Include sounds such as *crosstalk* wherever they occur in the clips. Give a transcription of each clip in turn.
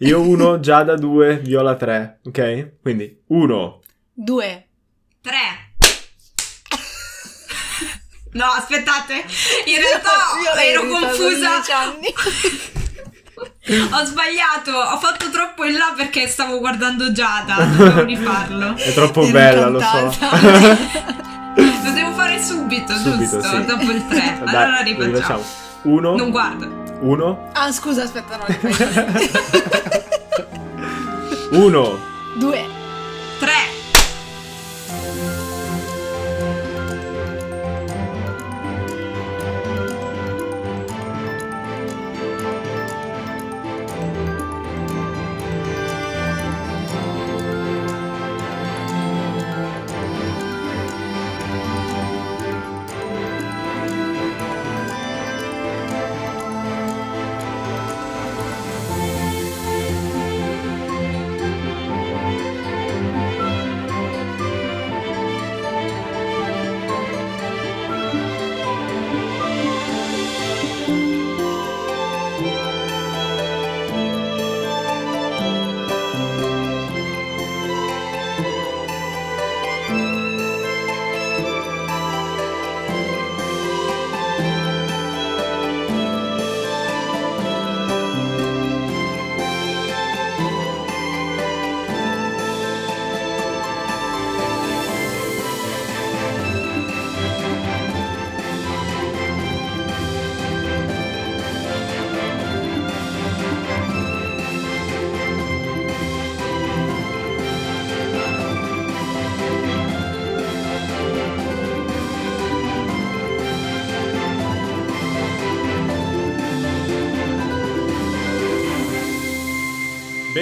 Io 1, Giada 2, Viola 3, ok? Quindi 1, Due. Tre. No, aspettate. In realtà ero confusa. Ho sbagliato, ho fatto troppo in là perché stavo guardando Giada. Dovevo rifarlo. È troppo Ero bella, lo so. incantata. Lo devo fare subito, Subito, giusto? sì. Dopo il 3. Dai, allora lo rifacciamo. 1, Non guardo. 1, Ah, scusa, aspetta, no. 1. *laughs* Due.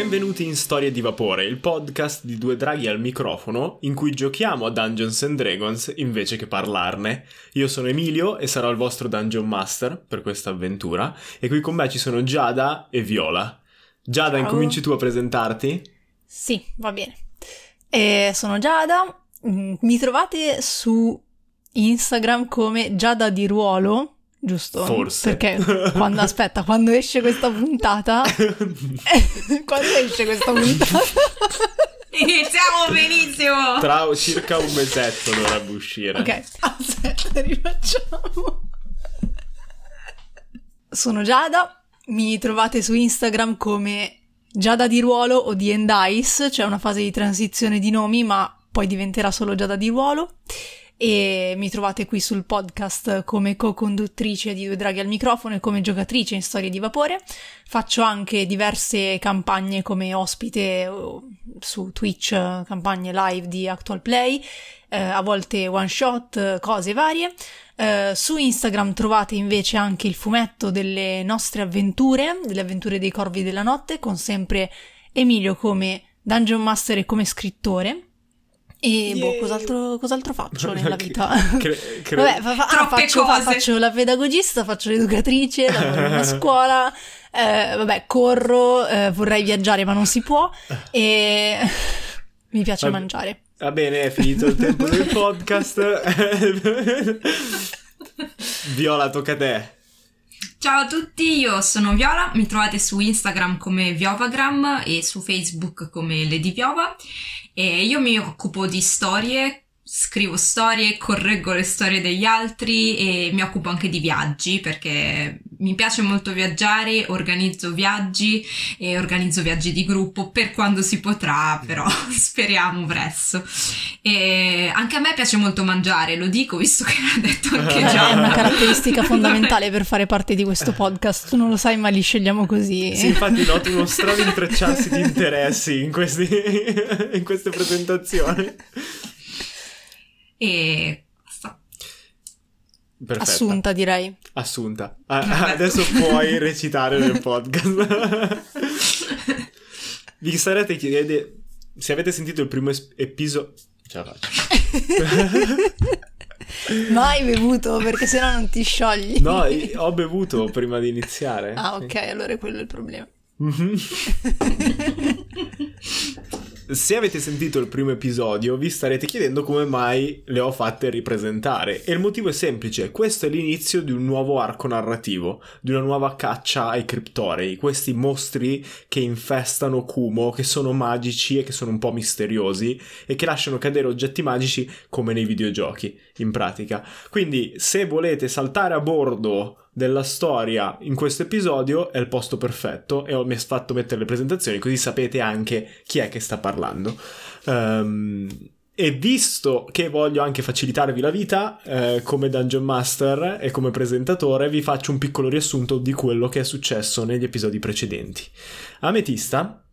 Benvenuti in Storie di Vapore, il podcast di due draghi al microfono in cui giochiamo a Dungeons and Dragons invece che parlarne. Io sono Emilio e sarò il vostro Dungeon Master per questa avventura e qui con me ci sono Giada e Viola. Giada, Ciao. incominci tu a presentarti? Sì, va bene. Eh, sono Giada. Mm, Mi trovate su Instagram come Giada di Ruolo, giusto? Forse. Perché quando, aspetta, quando esce questa puntata... *laughs* *laughs* quando esce questa puntata? Iniziamo benissimo. Tra circa un mesetto dovrebbe uscire. ok, aspetta, rifacciamo. Sono Giada, mi trovate su Instagram come Giada di Ruolo o di Endice, c'è una fase di transizione di nomi, ma poi diventerà solo Giada di Ruolo. E mi trovate qui sul podcast come co-conduttrice di Due Draghi al microfono e come giocatrice in Storie di Vapore. Faccio anche diverse campagne come ospite oh, su Twitch, campagne live di Actual Play, eh, a volte one shot, cose varie. Eh, su Instagram trovate invece anche il fumetto delle nostre avventure, delle avventure dei Corvi della Notte, con sempre Emilio come Dungeon Master e come scrittore. E boh, Yay! cos'altro, cos'altro faccio nella vita? Cre- cre- Vabbè, fa- fa- ah, faccio, fa- faccio la pedagogista, faccio l'educatrice, lavoro in una *laughs* scuola, eh, vabbè, corro, eh, vorrei viaggiare ma non si può e *laughs* mi piace Vabbè. mangiare. Va bene, è finito il tempo del *laughs* podcast. Viola, tocca a te. Ciao a tutti, io sono Viola, mi trovate su Instagram come Viovagram e su Facebook come Lady Viova. E io mi occupo di storie, scrivo storie, correggo le storie degli altri e mi occupo anche di viaggi perché mi piace molto viaggiare, organizzo viaggi e organizzo viaggi di gruppo per quando si potrà, però *laughs* speriamo presto. E anche a me piace molto mangiare, lo dico visto che l'ha detto anche Gianna. *laughs* È una caratteristica *laughs* fondamentale per fare parte di questo podcast, tu non lo sai ma li scegliamo così. Sì, infatti noto uno strano intrecciarsi di interessi in, questi, in queste presentazioni. E. Perfetto. Assunta direi. Assunta. Ah, adesso puoi recitare nel podcast. *laughs* Vi sarete chiedendo se avete sentito il primo es- episodio. Ce la faccio. *laughs* Mai bevuto perché sennò non ti sciogli. No, ho bevuto prima di iniziare. Ah ok, allora è quello il problema. *laughs* Se avete sentito il primo episodio, vi starete chiedendo come mai le ho fatte ripresentare. E il motivo è semplice: questo è l'inizio di un nuovo arco narrativo, di una nuova caccia ai criptorei, questi mostri che infestano Kumo, che sono magici e che sono un po' misteriosi e che lasciano cadere oggetti magici come nei videogiochi, in pratica. Quindi, se volete saltare a bordo della storia in questo episodio è il posto perfetto e ho fatto mettere le presentazioni così sapete anche chi è che sta parlando. Um, e visto che voglio anche facilitarvi la vita, eh, come Dungeon Master e come presentatore, vi faccio un piccolo riassunto di quello che è successo negli episodi precedenti. Ametista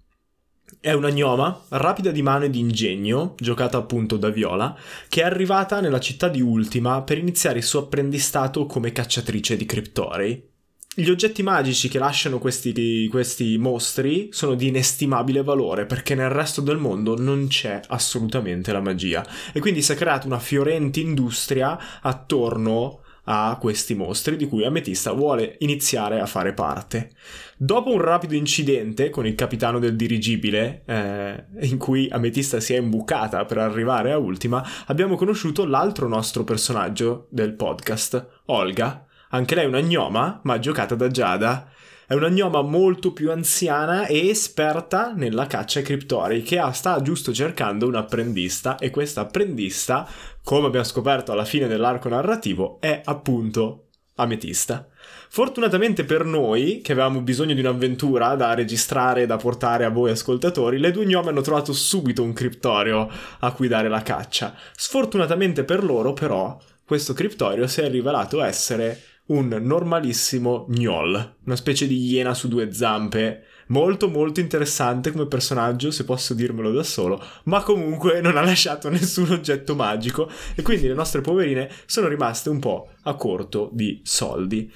è una gnoma rapida di mano e di ingegno, giocata appunto da Viola, che è arrivata nella città di Ultima per iniziare il suo apprendistato come cacciatrice di criptorei. Gli oggetti magici che lasciano questi, questi mostri sono di inestimabile valore perché nel resto del mondo non c'è assolutamente la magia e quindi si è creata una fiorente industria attorno a questi mostri di cui Ametista vuole iniziare a fare parte. Dopo un rapido incidente con il capitano del dirigibile, eh, in cui Ametista si è imbucata per arrivare a Ultima, abbiamo conosciuto l'altro nostro personaggio del podcast, Olga. Anche lei è una gnoma, ma giocata da Giada. È una gnoma molto più anziana e esperta nella caccia ai criptori, che sta giusto cercando un apprendista e questa apprendista, come abbiamo scoperto alla fine dell'arco narrativo, è appunto Ametista. Fortunatamente per noi, che avevamo bisogno di un'avventura da registrare e da portare a voi ascoltatori, le due gnome hanno trovato subito un criptorio a cui dare la caccia. Sfortunatamente per loro, però, questo criptorio si è rivelato essere un normalissimo gnoll, una specie di iena su due zampe, molto molto interessante come personaggio, se posso dirmelo da solo, ma comunque non ha lasciato nessun oggetto magico e quindi le nostre poverine sono rimaste un po' a corto di soldi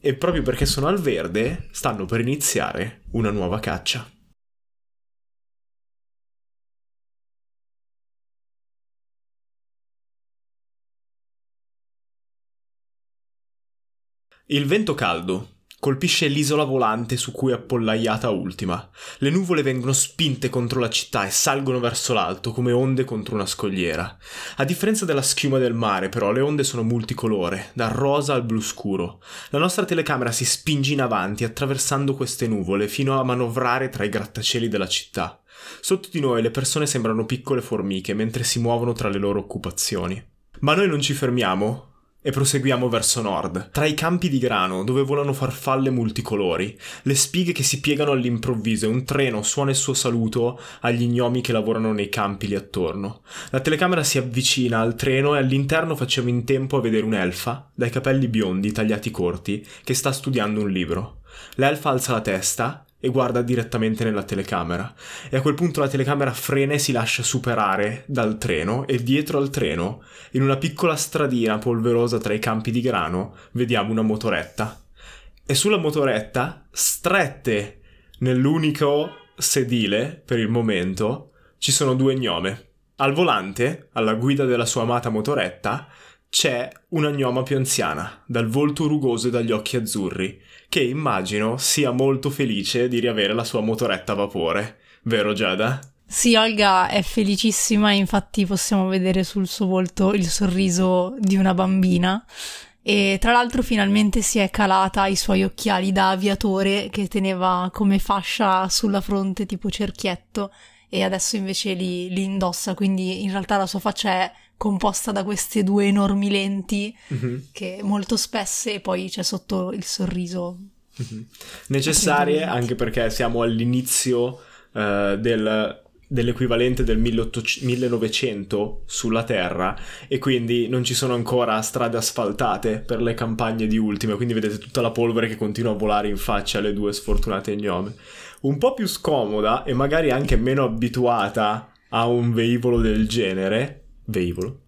e proprio perché sono al verde stanno per iniziare una nuova caccia. Il vento caldo colpisce l'isola volante su cui è appollaiata Ultima. Le nuvole vengono spinte contro la città e salgono verso l'alto come onde contro una scogliera. A differenza della schiuma del mare, però, le onde sono multicolore, dal rosa al blu scuro. La nostra telecamera si spinge in avanti attraversando queste nuvole fino a manovrare tra i grattacieli della città. Sotto di noi le persone sembrano piccole formiche mentre si muovono tra le loro occupazioni. Ma noi non ci fermiamo, e proseguiamo verso nord, tra i campi di grano dove volano farfalle multicolori, le spighe che si piegano all'improvviso e un treno suona il suo saluto agli gnomi che lavorano nei campi lì attorno. La telecamera si avvicina al treno e all'interno facciamo in tempo a vedere un'elfa, dai capelli biondi tagliati corti, che sta studiando un libro. L'elfa alza la testa e guarda direttamente nella telecamera. E a quel punto la telecamera frena e si lascia superare dal treno e dietro al treno, in una piccola stradina polverosa tra i campi di grano, vediamo una motoretta. E sulla motoretta, strette nell'unico sedile per il momento, ci sono due gnome. Al volante, alla guida della sua amata motoretta, c'è una gnoma più anziana, dal volto rugoso e dagli occhi azzurri, che immagino sia molto felice di riavere la sua motoretta a vapore. Vero Giada? Sì, Olga è felicissima, infatti possiamo vedere sul suo volto il sorriso di una bambina. E tra l'altro finalmente si è calata i suoi occhiali da aviatore che teneva come fascia sulla fronte tipo cerchietto e adesso invece li, li indossa, quindi in realtà la sua faccia è composta da queste due enormi lenti mm-hmm. che molto spesse e poi c'è sotto il sorriso. Mm-hmm. Necessarie anche perché siamo all'inizio uh, del, dell'equivalente del 1800, 1900 sulla Terra e quindi non ci sono ancora strade asfaltate per le campagne di Ultima, quindi vedete tutta la polvere che continua a volare in faccia alle due sfortunate gnome. Un po' più scomoda e magari anche meno abituata a un velivolo del genere, veicolo,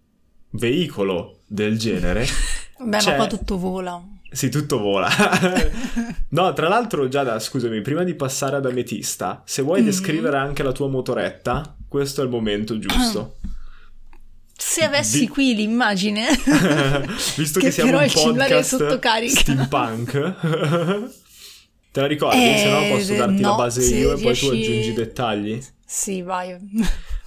veicolo del genere. *laughs* Beh, ma qua tutto vola. Sì, tutto vola. *laughs* no, tra l'altro, Giada, scusami, prima di passare ad Ametista, se vuoi mm-hmm. descrivere anche la tua motoretta, questo è il momento giusto. *clears throat* Se avessi Di... qui l'immagine, *laughs* visto che, che siamo un podcast steampunk, te la ricordi? Eh, se no posso darti no, la base io e poi tu aggiungi i dettagli. Sì, vai.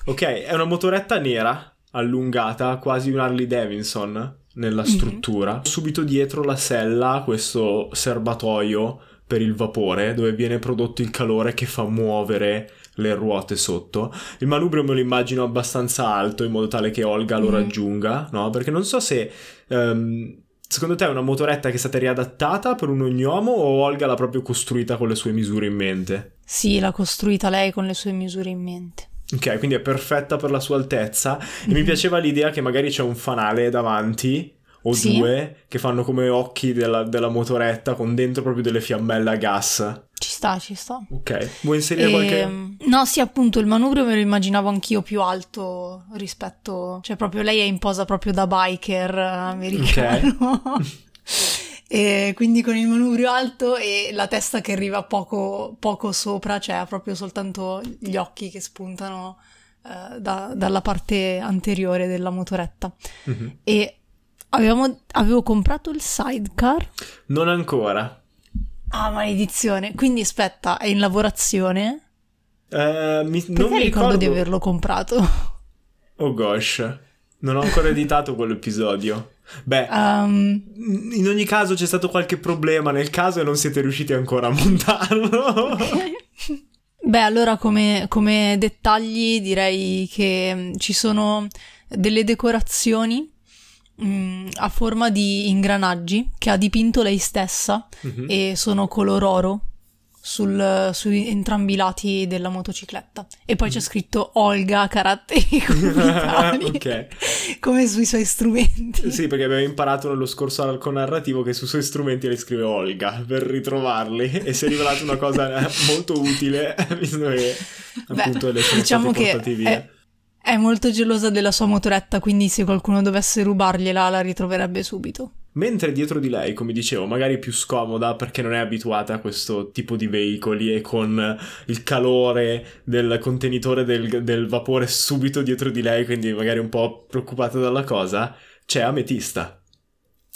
Ok, è una motoretta nera, allungata, quasi un Harley Davidson nella Mhm. struttura. Subito dietro la sella, questo serbatoio per il vapore, dove viene prodotto il calore che fa muovere le ruote sotto. Il manubrio me lo immagino abbastanza alto, in modo tale che Olga lo Mhm. raggiunga, no? Perché non so se... ehm, Secondo te è una motoretta che è stata riadattata per un ognomo o Olga l'ha proprio costruita con le sue misure in mente? Sì, l'ha costruita lei con le sue misure in mente. Ok, quindi è perfetta per la sua altezza. E mi Mhm. piaceva l'idea che magari c'è un fanale davanti o Sì. due che fanno come occhi della, della motoretta con dentro proprio delle fiammelle a gas. Ci sta, ci sta. Ok, vuoi inserire qualche. Ehm, No, sì, appunto, il manubrio me lo immaginavo anch'io più alto rispetto... Cioè, proprio lei è in posa proprio da biker eh, americano. *laughs* e quindi con il manubrio alto e la testa che arriva poco, poco sopra, cioè ha proprio soltanto gli occhi che spuntano eh, da- dalla parte anteriore della motoretta. Mhm. E avevamo- avevo comprato il sidecar. Non ancora. Ah, maledizione. Quindi aspetta, è in lavorazione? Eh, mi- non mi ricordo ricordo di averlo comprato? Oh gosh, non ho ancora editato *laughs* quell'episodio. Beh, Um, in ogni caso c'è stato qualche problema nel caso e non siete riusciti ancora a montarlo. *laughs* Beh, allora come, come dettagli direi che mm, ci sono delle decorazioni mm, a forma di ingranaggi che ha dipinto lei stessa Mhm. e sono color oro sul- su entrambi i lati della motocicletta. E poi c'è scritto Olga caratteri *laughs* *laughs* ok. come sui suoi strumenti. Sì, perché abbiamo imparato nello scorso arco narrativo che sui suoi strumenti le scrive Olga per ritrovarli e si è rivelata una cosa *laughs* molto utile, visto che Beh, appunto le sono diciamo che via. è, è molto gelosa della sua motoretta, quindi se qualcuno dovesse rubargliela la ritroverebbe subito. Mentre dietro di lei, come dicevo, magari più scomoda perché non è abituata a questo tipo di veicoli e con il calore del contenitore del, del vapore subito dietro di lei, quindi magari un po' preoccupata dalla cosa, c'è Ametista,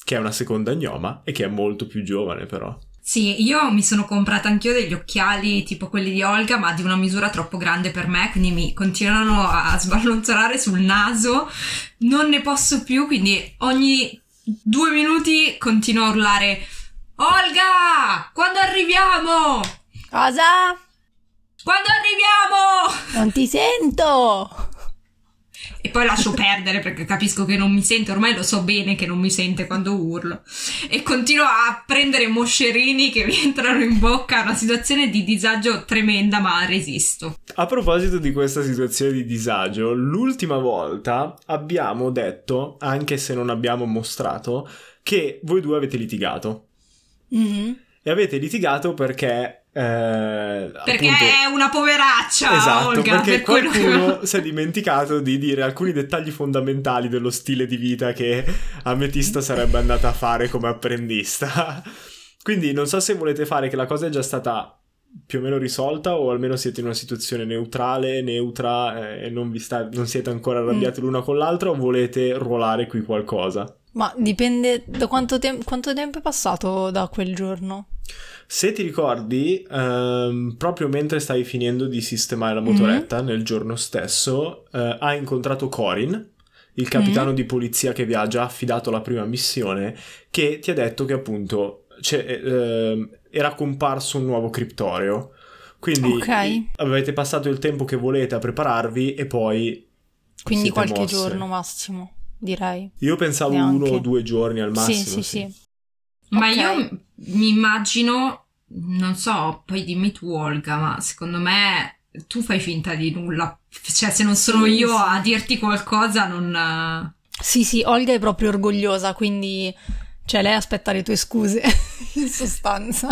che è una seconda gnoma e che è molto più giovane però. Sì, io mi sono comprata anch'io degli occhiali tipo quelli di Olga, ma di una misura troppo grande per me, quindi mi continuano a sballonzolare sul naso. Non ne posso più, quindi ogni due minuti continuo a urlare Olga! Quando arriviamo? Cosa? Quando arriviamo? Non ti sento! E poi lascio perdere perché capisco che non mi sente, ormai lo so bene che non mi sente quando urlo. E continuo a prendere moscerini che mi entrano in bocca, una situazione di disagio tremenda, ma resisto. A proposito di questa situazione di disagio, l'ultima volta abbiamo detto, anche se non abbiamo mostrato, che voi due avete litigato. Mhm. E avete litigato perché... eh, Perché appunto- è una poveraccia, Esatto, Olga. perché per quello che- qualcuno si è dimenticato di dire alcuni dettagli fondamentali dello stile di vita che Ametista sarebbe andata a fare come apprendista. Quindi non so se volete fare che la cosa è già stata più o meno risolta o almeno siete in una situazione neutrale, neutra eh, e non, vi sta- non siete ancora arrabbiati l'una con l'altra o volete ruolare qui qualcosa. Ma dipende da quanto, tem- quanto tempo è passato da quel giorno. Se ti ricordi, ehm, proprio mentre stavi finendo di sistemare la motoretta nel giorno stesso, eh, hai incontrato Corin, il capitano di polizia che vi ha già affidato la prima missione, che ti ha detto che appunto c'è- ehm, era comparso un nuovo criptoreo. Quindi Ok. avete passato il tempo che volete a prepararvi e poi... Quindi qualche mosse. giorno massimo, direi. Io pensavo Neanche. uno o due giorni al massimo. sì, sì, sì. Ma Ok. io mi immagino, non so, poi dimmi tu Olga, ma secondo me tu fai finta di nulla. Cioè, se non sono Sì, io sì. a dirti qualcosa, non... Sì, sì, Olga è proprio orgogliosa, quindi... Cioè, lei aspetta le tue scuse, *laughs* in sostanza.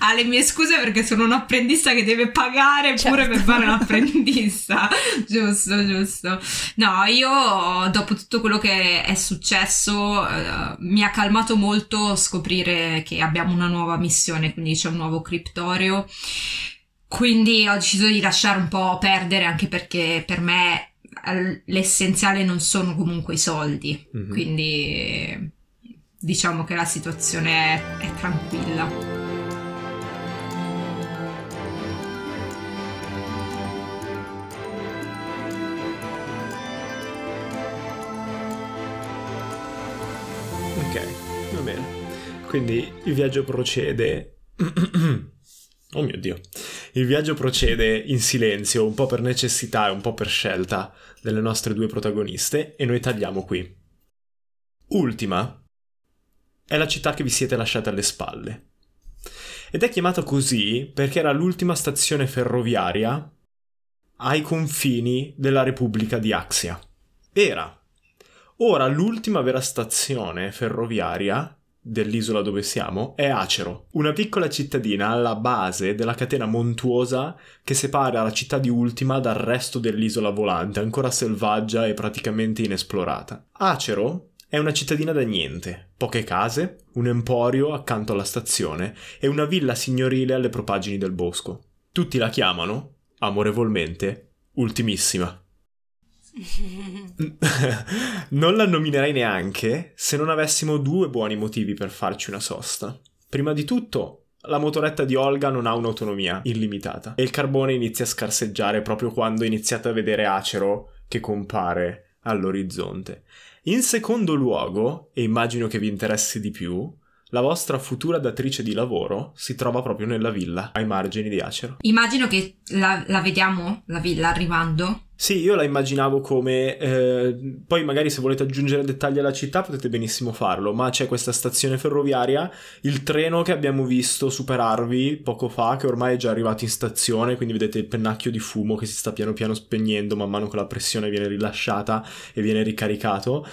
ha le mie scuse perché sono un apprendista che deve pagare pure Certo. per fare l'apprendista. *laughs* giusto, giusto. No, io dopo tutto quello che è successo eh, mi ha calmato molto scoprire che abbiamo una nuova missione, quindi c'è un nuovo criptorio. Quindi ho deciso di lasciare un po' perdere anche perché per me eh, l'essenziale non sono comunque i soldi. Mhm. Quindi diciamo che la situazione è tranquilla. Ok, va bene. Quindi il viaggio procede. *clears throat* oh mio dio. Il viaggio procede in silenzio, un po' per necessità e un po' per scelta delle nostre due protagoniste, e noi tagliamo qui. Ultima, è la città che vi siete lasciate alle spalle. Ed è chiamata così perché era l'ultima stazione ferroviaria ai confini della Repubblica di Axia. Era. Ora l'ultima vera stazione ferroviaria dell'isola dove siamo è Acero, una piccola cittadina alla base della catena montuosa che separa la città di Ultima dal resto dell'isola volante, ancora selvaggia e praticamente inesplorata. Acero è una cittadina da niente, poche case, un emporio accanto alla stazione e una villa signorile alle propagini del bosco. Tutti la chiamano, amorevolmente, ultimissima. *laughs* non la nominerei neanche se non avessimo due buoni motivi per farci una sosta. Prima di tutto, la motoretta di Olga non ha un'autonomia illimitata e il carbone inizia a scarseggiare proprio quando iniziate a vedere Acero che compare all'orizzonte. In secondo luogo, e immagino che vi interessi di più, la vostra futura datrice di lavoro si trova proprio nella villa, ai margini di Acero. Immagino che la, la vediamo, la villa, arrivando. Sì, io la immaginavo come... Eh, poi magari se volete aggiungere dettagli alla città potete benissimo farlo, ma c'è questa stazione ferroviaria, il treno che abbiamo visto superarvi poco fa, che ormai è già arrivato in stazione, quindi vedete il pennacchio di fumo che si sta piano piano spegnendo man mano che la pressione viene rilasciata e viene ricaricato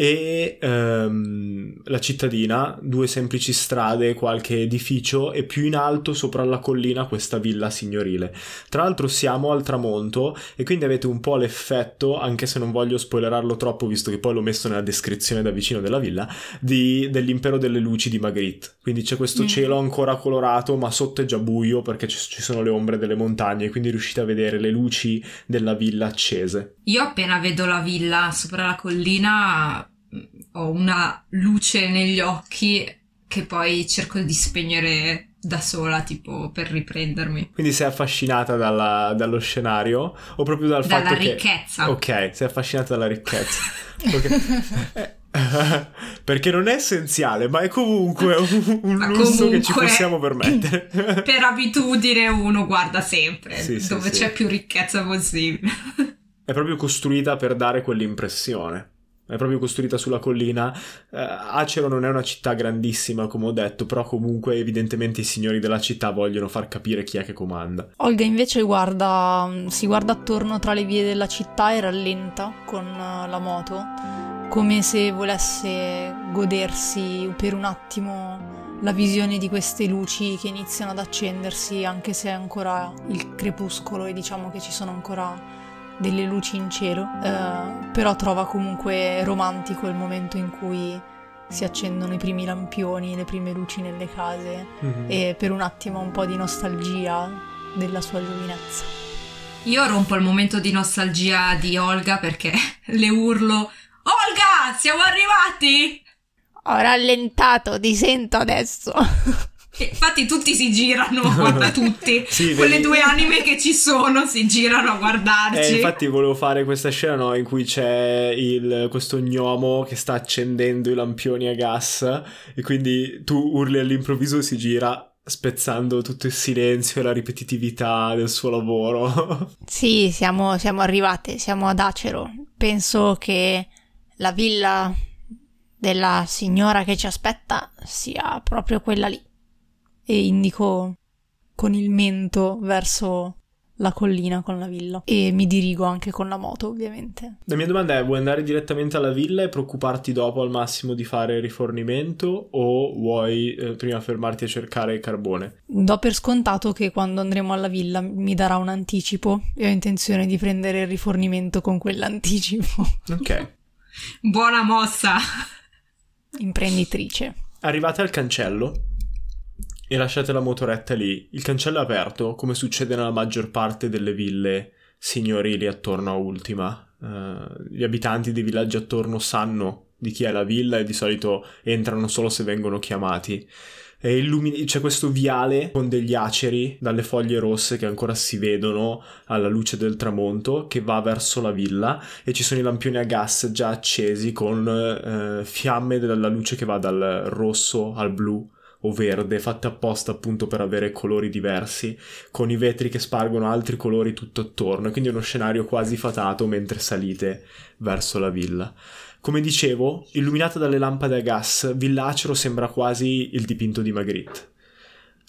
e ehm, la cittadina, due semplici strade, qualche edificio e più in alto sopra la collina questa villa signorile. Tra l'altro siamo al tramonto e quindi avete un po' l'effetto, anche se non voglio spoilerarlo troppo visto che poi l'ho messo nella descrizione da vicino della villa, di, dell'impero delle luci di Magritte. Quindi c'è questo mm. cielo ancora colorato ma sotto è già buio perché ci, ci sono le ombre delle montagne quindi riuscite a vedere le luci della villa accese. Io appena vedo la villa sopra la collina ho una luce negli occhi che poi cerco di spegnere da sola, tipo per riprendermi. Quindi sei affascinata dalla, dallo scenario o proprio dal dalla fatto che... Dalla ricchezza. Ok, sei affascinata dalla ricchezza. *laughs* okay. *laughs* Perché non è essenziale, ma è comunque un, un lusso comunque, che ci possiamo permettere. *laughs* per abitudine uno guarda sempre sì, dove sì, c'è sì. più ricchezza possibile. È proprio costruita per dare quell'impressione è proprio costruita sulla collina. Uh, Acero non è una città grandissima, come ho detto, però comunque evidentemente i signori della città vogliono far capire chi è che comanda. Olga invece guarda, si guarda attorno tra le vie della città e rallenta con uh, la moto, come se volesse godersi per un attimo la visione di queste luci che iniziano ad accendersi, anche se è ancora il crepuscolo e diciamo che ci sono ancora delle luci in cielo, eh, però trova comunque romantico il momento in cui si accendono i primi lampioni, le prime luci nelle case mm-hmm. e per un attimo un po' di nostalgia della sua giovinezza. Io rompo il momento di nostalgia di Olga perché *laughs* le urlo Olga, siamo arrivati! Ho rallentato, ti sento adesso. *laughs* Infatti tutti si girano, *laughs* guarda tutti, *laughs* sì, quelle vedi... due anime che ci sono si girano a guardarci. Eh, infatti volevo fare questa scena no, in cui c'è il, questo gnomo che sta accendendo i lampioni a gas e quindi tu urli all'improvviso e si gira spezzando tutto il silenzio e la ripetitività del suo lavoro. *laughs* Sì, siamo, siamo arrivate, siamo ad Acero. Penso che la villa della signora che ci aspetta sia proprio quella lì e indico con il mento verso la collina con la villa e mi dirigo anche con la moto ovviamente. La mia domanda è vuoi andare direttamente alla villa e preoccuparti dopo al massimo di fare rifornimento o vuoi eh, prima fermarti a cercare il carbone? Do per scontato che quando andremo alla villa mi darà un anticipo e ho intenzione di prendere il rifornimento con quell'anticipo. *laughs* Ok. Buona mossa! Imprenditrice. Arrivate al cancello e lasciate la motoretta lì. Il cancello è aperto, come succede nella maggior parte delle ville signorili attorno a Ultima. Uh, gli abitanti dei villaggi attorno sanno di chi è la villa e di solito entrano solo se vengono chiamati. illumi- c'è questo viale con degli aceri dalle foglie rosse che ancora si vedono alla luce del tramonto che va verso la villa e ci sono i lampioni a gas già accesi con eh, fiamme della luce che va dal rosso al blu o verde fatte apposta appunto per avere colori diversi con i vetri che spargono altri colori tutto attorno quindi uno scenario quasi fatato mentre salite verso la villa come dicevo, illuminata dalle lampade a gas, Villa Acero sembra quasi il dipinto di Magritte.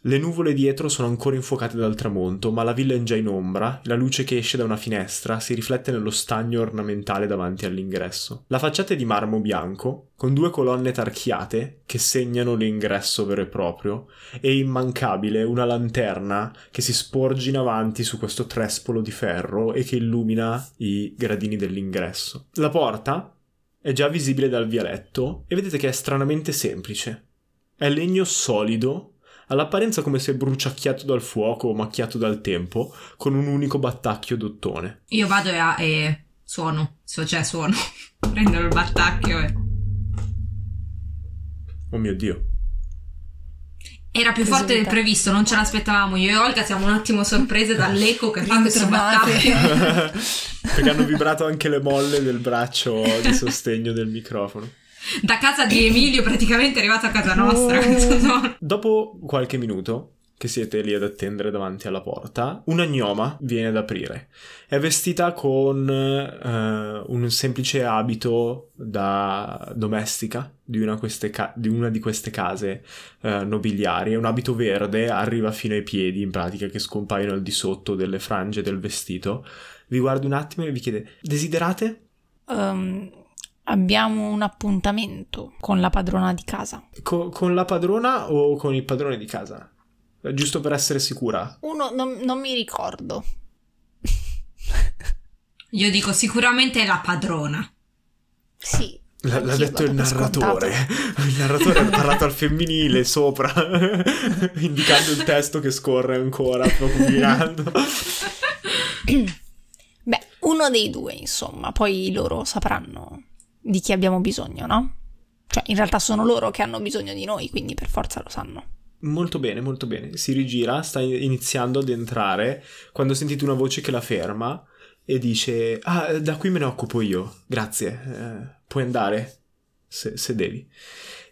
Le nuvole dietro sono ancora infuocate dal tramonto, ma la villa è già in ombra la luce che esce da una finestra si riflette nello stagno ornamentale davanti all'ingresso. La facciata è di marmo bianco, con due colonne tarchiate che segnano l'ingresso vero e proprio, e immancabile una lanterna che si sporge in avanti su questo trespolo di ferro e che illumina i gradini dell'ingresso. La porta, è già visibile dal vialetto e vedete che è stranamente semplice. È legno solido, all'apparenza come se bruciacchiato dal fuoco o macchiato dal tempo, con un unico battacchio d'ottone. Io vado e, e suono, cioè suono, *laughs* prendo il battacchio e... Oh mio Dio. Era più forte del previsto, non ce l'aspettavamo. Io e Olga siamo un attimo sorprese dall'eco che fa questo battaglia. *laughs* Perché hanno vibrato anche le molle del braccio di *laughs* sostegno del microfono. Da casa di Emilio praticamente è arrivato a casa nostra. Oh. *laughs* Dopo qualche minuto che siete lì ad attendere davanti alla porta, una gnoma viene ad aprire. È vestita con uh, un semplice abito da domestica di una, ca- di, una di queste case uh, nobiliari. È un abito verde, arriva fino ai piedi in pratica, che scompaiono al di sotto delle frange del vestito. Vi guarda un attimo e vi chiede: Desiderate? Um, abbiamo un appuntamento con la padrona di casa. Co- con la padrona o con il padrone di casa? Giusto per essere sicura. Uno, non, non mi ricordo. Io dico sicuramente la padrona. Sì. L- l'ha detto il narratore. Il narratore ha parlato al femminile *laughs* sopra, *laughs* indicando il testo che scorre ancora, procurando. Beh, uno dei due, insomma, poi loro sapranno di chi abbiamo bisogno, no? Cioè, in realtà sono loro che hanno bisogno di noi, quindi per forza lo sanno. Molto bene, molto bene. Si rigira, sta iniziando ad entrare quando sentite una voce che la ferma e dice: Ah, da qui me ne occupo io. Grazie. Eh, puoi andare se, se devi.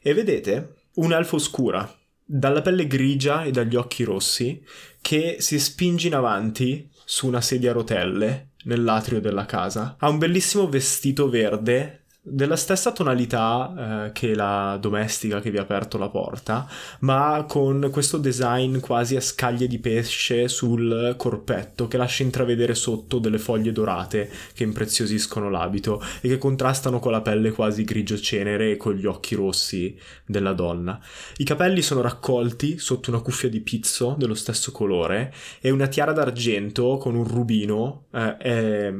E vedete un'elfa scura, dalla pelle grigia e dagli occhi rossi, che si spinge in avanti su una sedia a rotelle nell'atrio della casa. Ha un bellissimo vestito verde della stessa tonalità eh, che la domestica che vi ha aperto la porta, ma con questo design quasi a scaglie di pesce sul corpetto che lascia intravedere sotto delle foglie dorate che impreziosiscono l'abito e che contrastano con la pelle quasi grigio cenere e con gli occhi rossi della donna. I capelli sono raccolti sotto una cuffia di pizzo dello stesso colore e una tiara d'argento con un rubino eh, è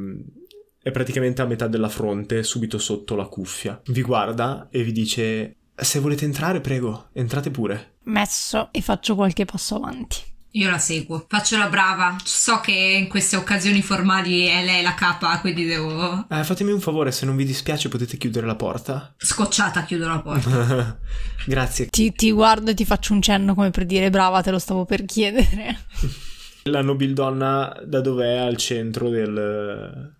è praticamente a metà della fronte, subito sotto la cuffia. Vi guarda e vi dice: Se volete entrare, prego, entrate pure. Messo e faccio qualche passo avanti. Io la seguo, faccio la brava. So che in queste occasioni formali è lei la capa, quindi devo. Eh, fatemi un favore, se non vi dispiace, potete chiudere la porta. Scocciata, chiudo la porta. *laughs* Grazie. Ti, ti guardo e ti faccio un cenno come per dire brava, te lo stavo per chiedere. *laughs* la nobildonna da dov'è al centro del,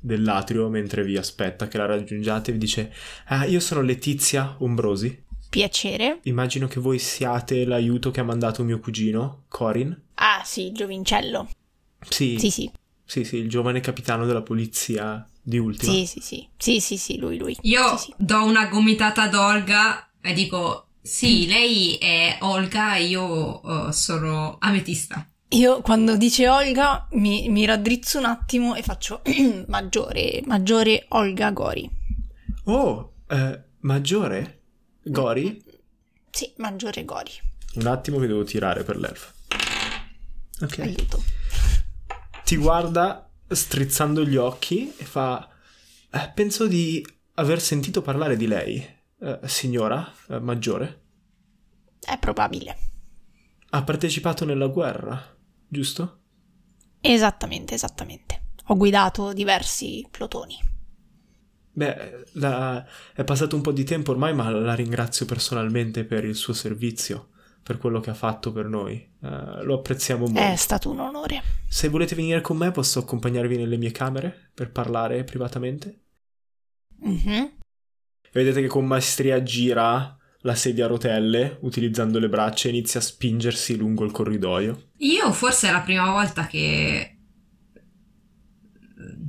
dell'atrio mentre vi aspetta che la raggiungiate vi dice ah, io sono Letizia Ombrosi piacere. Immagino che voi siate l'aiuto che ha mandato mio cugino Corin. Ah sì Giovincello. Sì. Sì sì. Sì sì il giovane capitano della polizia di ultima. Sì sì sì. Sì sì sì lui lui. Io sì, sì. do una gomitata ad Olga e dico sì lei è Olga e io uh, sono ametista io quando dice Olga mi, mi raddrizzo un attimo e faccio *clears throat* maggiore, maggiore Olga Gori. Oh, eh, maggiore? Gori? Sì, maggiore Gori. Un attimo che devo tirare per l'elfo. Ok. Aiuto. Ti guarda strizzando gli occhi e fa... Eh, penso di aver sentito parlare di lei, eh, signora eh, maggiore. È probabile. Ha partecipato nella guerra giusto? Esattamente, esattamente. Ho guidato diversi plotoni. Beh, la... è passato un po' di tempo ormai, ma la ringrazio personalmente per il suo servizio. per quello che ha fatto per noi. Uh, lo apprezziamo molto. È stato un onore. Se volete venire con me, posso accompagnarvi nelle mie camere per parlare privatamente. Mm-hmm. Vedete che con maestria gira la sedia a rotelle utilizzando le braccia e inizia a spingersi lungo il corridoio. Io forse è la prima volta che.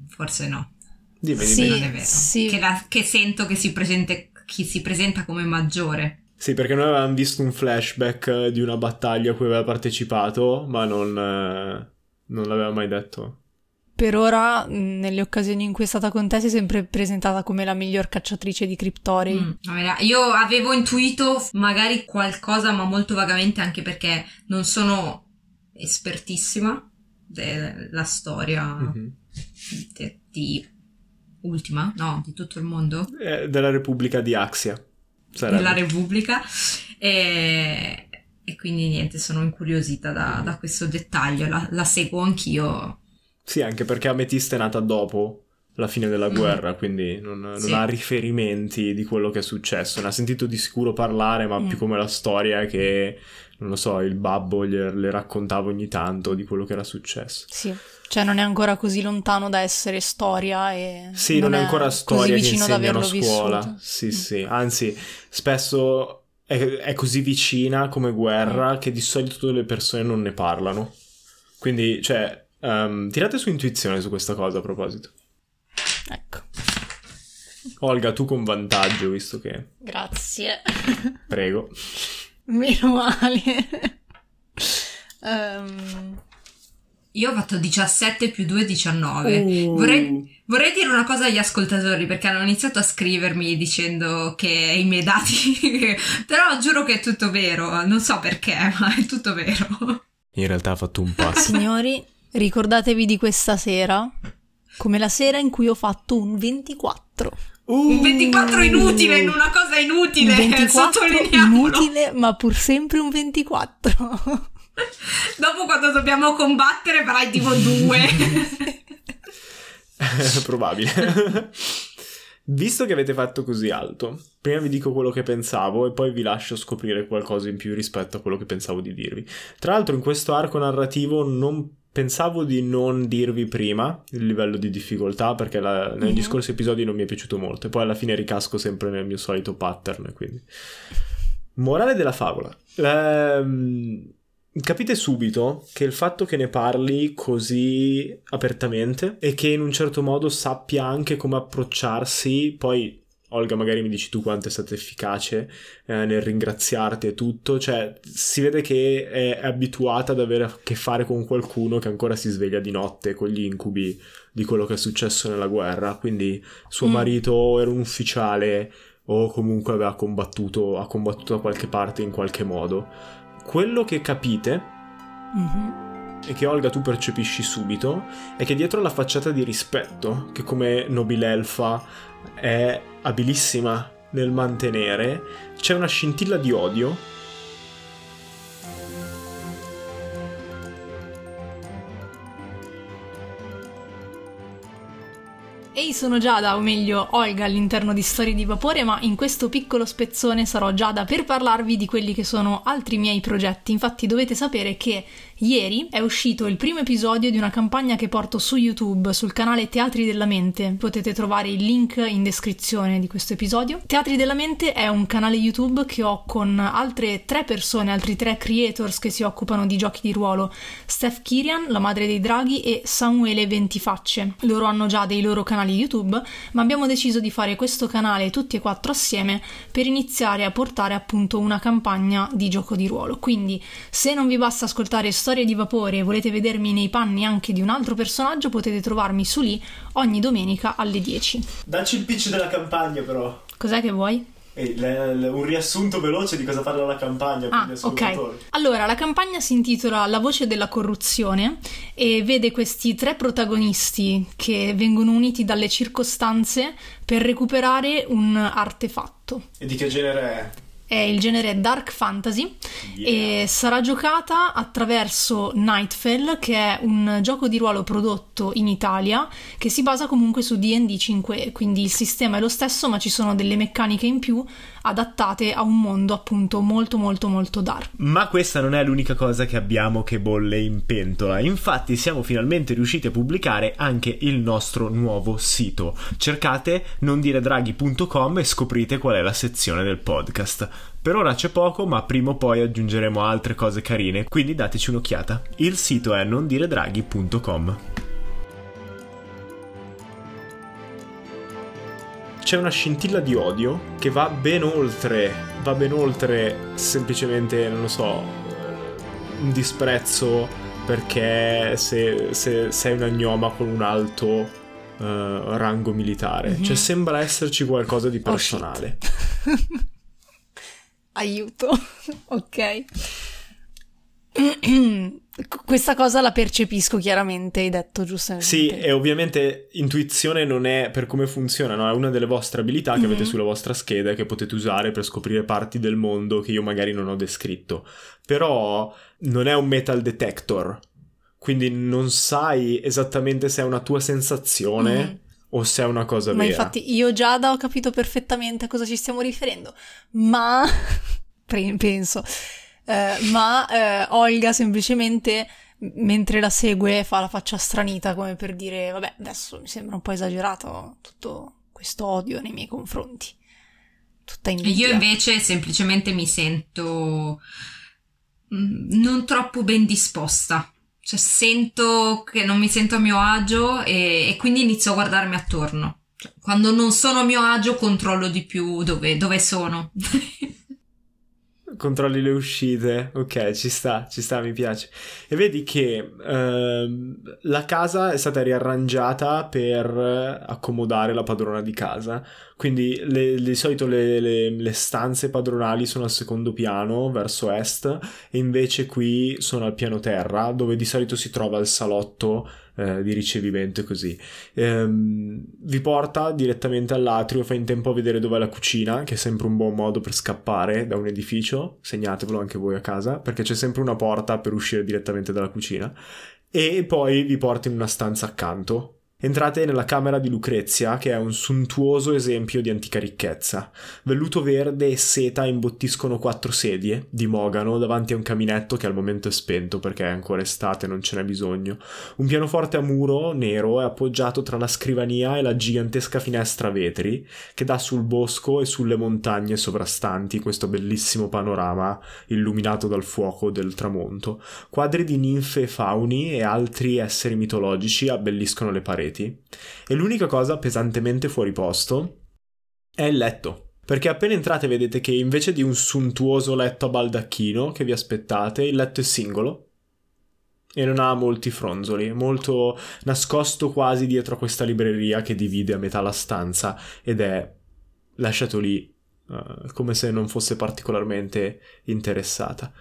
Forse no. Dimmi, Sì, dimmi. Non è vero. sì. Che, la- che sento che si, presente- chi si presenta come maggiore. Sì, perché noi avevamo visto un flashback eh, di una battaglia a cui aveva partecipato, ma non, eh, non l'aveva mai detto. Per ora, mh, nelle occasioni in cui è stata con te, si è sempre presentata come la miglior cacciatrice di criptori. Mm, io avevo intuito magari qualcosa, ma molto vagamente, anche perché non sono espertissima della storia Mhm. di, di Ultima, no, di tutto il mondo, Eh, della Repubblica di Axia. Sarebbe. della Repubblica. E, e quindi niente, sono incuriosita da, da questo dettaglio, la, la seguo anch'io. Sì, anche perché Ametista è nata dopo la fine della Mm. guerra, quindi non, non Sì. ha riferimenti di quello che è successo. Ne ha sentito di sicuro parlare, ma Mm. più come la storia che, non lo so, il babbo gli- le raccontava ogni tanto di quello che era successo. Sì. Cioè, non è ancora così lontano da essere storia e. Sì, non, è ancora storia che insegnano a scuola. vissuto. Sì, Mm. sì, anzi, spesso è, è così vicina come Mm. guerra che di solito le persone non ne parlano. Quindi, cioè, ehm, tirate su intuizione su questa cosa a proposito. Ecco. Olga, tu con vantaggio, visto che... Grazie. Prego. *laughs* Meno male. Ehm, Io ho fatto 17 più 2, 19. Uh. Vorrei, vorrei dire una cosa agli ascoltatori perché hanno iniziato a scrivermi dicendo che i miei dati, *laughs* però giuro che è tutto vero, non so perché, ma è tutto vero. In realtà ha fatto un passo. Signori, ricordatevi di questa sera come la sera in cui ho fatto un 24. Un 24 inutile in una cosa inutile, Un 24 sottolineiamolo. inutile, ma pur sempre un 24. *laughs* Dopo quando dobbiamo combattere farai tipo due. *laughs* Probabile. *laughs* Visto che avete fatto così alto, prima vi dico quello che pensavo e poi vi lascio scoprire qualcosa in più rispetto a quello che pensavo di dirvi. Tra l'altro in questo arco narrativo non pensavo di non dirvi prima il livello di difficoltà perché la- negli Mhm. scorsi episodi non mi è piaciuto molto e poi alla fine ricasco sempre nel mio solito pattern, quindi... Morale della favola. Ehm, capite subito che il fatto che ne parli così apertamente e che in un certo modo sappia anche come approcciarsi, poi Olga magari mi dici tu quanto è stata efficace eh, nel ringraziarti e tutto, cioè si vede che è, abituata ad avere a che fare con qualcuno che ancora si sveglia di notte con gli incubi di quello che è successo nella guerra, quindi suo Mm. marito era un ufficiale o comunque aveva combattuto, ha combattuto da qualche parte in qualche modo. Quello che capite Mhm. e che Olga tu percepisci subito è che dietro la facciata di rispetto, che come nobilelfa è abilissima nel mantenere, c'è una scintilla di odio. Ehi, sono Giada, o meglio Olga all'interno di Storie di Vapore, ma in questo piccolo spezzone sarò Giada per parlarvi di quelli che sono altri miei progetti. Infatti dovete sapere che ieri è uscito il primo episodio di una campagna che porto su YouTube, sul canale Teatri della Mente. Potete trovare il link in descrizione di questo episodio. Teatri della Mente è un canale YouTube che ho con altre tre persone, altri tre creators che si occupano di giochi di ruolo. Steph Kirian, la madre dei draghi, e Samuele Ventifacce. Loro hanno già dei loro canali YouTube, ma abbiamo deciso di fare questo canale tutti e quattro assieme per iniziare a portare appunto una campagna di gioco di ruolo. Quindi, se non vi basta ascoltare storie di vapore e volete vedermi nei panni anche di un altro personaggio, potete trovarmi su lì ogni domenica alle 10. Dacci il pitch della campagna però. Cos'è che vuoi? un riassunto veloce di cosa parla la campagna Ah, ok. Allora, la campagna si intitola La voce della corruzione e vede questi tre protagonisti che vengono uniti dalle circostanze per recuperare un artefatto. E di che genere è? È il genere Dark Fantasy Yeah. e sarà giocata attraverso Nightfall, che è un gioco di ruolo prodotto in Italia che si basa comunque su D&D 5, quindi il sistema è lo stesso, ma ci sono delle meccaniche in più adattate a un mondo appunto molto molto molto dark. Ma questa non è l'unica cosa che abbiamo che bolle in pentola. Infatti siamo finalmente riusciti a pubblicare anche il nostro nuovo sito. Cercate nondiredraghi.com e scoprite qual è la sezione del podcast. Per ora c'è poco, ma prima o poi aggiungeremo altre cose carine, quindi dateci un'occhiata. Il sito è nondiredraghi.com. C'è una scintilla di odio che va ben oltre, va ben oltre semplicemente, non lo so, un disprezzo perché se, se sei una gnoma con un alto eh, rango militare. Mhm. Cioè sembra esserci qualcosa di Oh, personale. *laughs* Aiuto, *laughs* ok. *clears throat* Questa cosa la percepisco chiaramente, hai detto giustamente. Sì, e ovviamente intuizione non è per come funziona, no? È una delle vostre abilità che Mhm. avete sulla vostra scheda che potete usare per scoprire parti del mondo che io magari non ho descritto. Però non è un metal detector, quindi non sai esattamente se è una tua sensazione Mhm. O se è una cosa Ma vera. infatti io Giada ho capito perfettamente a cosa ci stiamo riferendo, ma *laughs* penso, Eh, ma eh, Olga semplicemente mentre la segue fa la faccia stranita come per dire vabbè adesso mi sembra un po' esagerato tutto questo odio nei miei confronti. Tutta E invidia. io invece semplicemente mi sento mm, non troppo ben disposta. Cioè sento che non mi sento a mio agio e, e quindi inizio a guardarmi attorno. Cioè, quando non sono a mio agio controllo di più dove, dove sono. *laughs* Controlli le uscite, ok, ci sta, ci sta, mi piace. E vedi che ehm, la casa è stata riarrangiata per accomodare la padrona di casa. Quindi le- di solito le, le- le stanze padronali sono al secondo piano, verso est, e invece qui sono al piano terra, dove di solito si trova il salotto eh, di ricevimento così. Ehm, vi porta direttamente all'atrio, fa in tempo a vedere dov'è la cucina, che è sempre un buon modo per scappare da un edificio, segnatevelo anche voi a casa, perché c'è sempre una porta per uscire direttamente dalla cucina, e poi vi porta in una stanza accanto. Entrate nella camera di Lucrezia, che è un sontuoso esempio di antica ricchezza. Velluto verde e seta imbottiscono quattro sedie di mogano davanti a un caminetto che al momento è spento perché è ancora estate, non ce n'è bisogno. Un pianoforte a muro nero è appoggiato tra la scrivania e la gigantesca finestra a vetri che dà sul bosco e sulle montagne sovrastanti questo bellissimo panorama illuminato dal fuoco del tramonto. Quadri di ninfe e fauni e altri esseri mitologici abbelliscono le pareti. E l'unica cosa pesantemente fuori posto è il letto. Perché appena entrate vedete che invece di un suntuoso letto a baldacchino che vi aspettate, il letto è singolo e non ha molti fronzoli, è molto nascosto quasi dietro a questa libreria che divide a metà la stanza ed è lasciato lì eh, come se non fosse particolarmente interessata.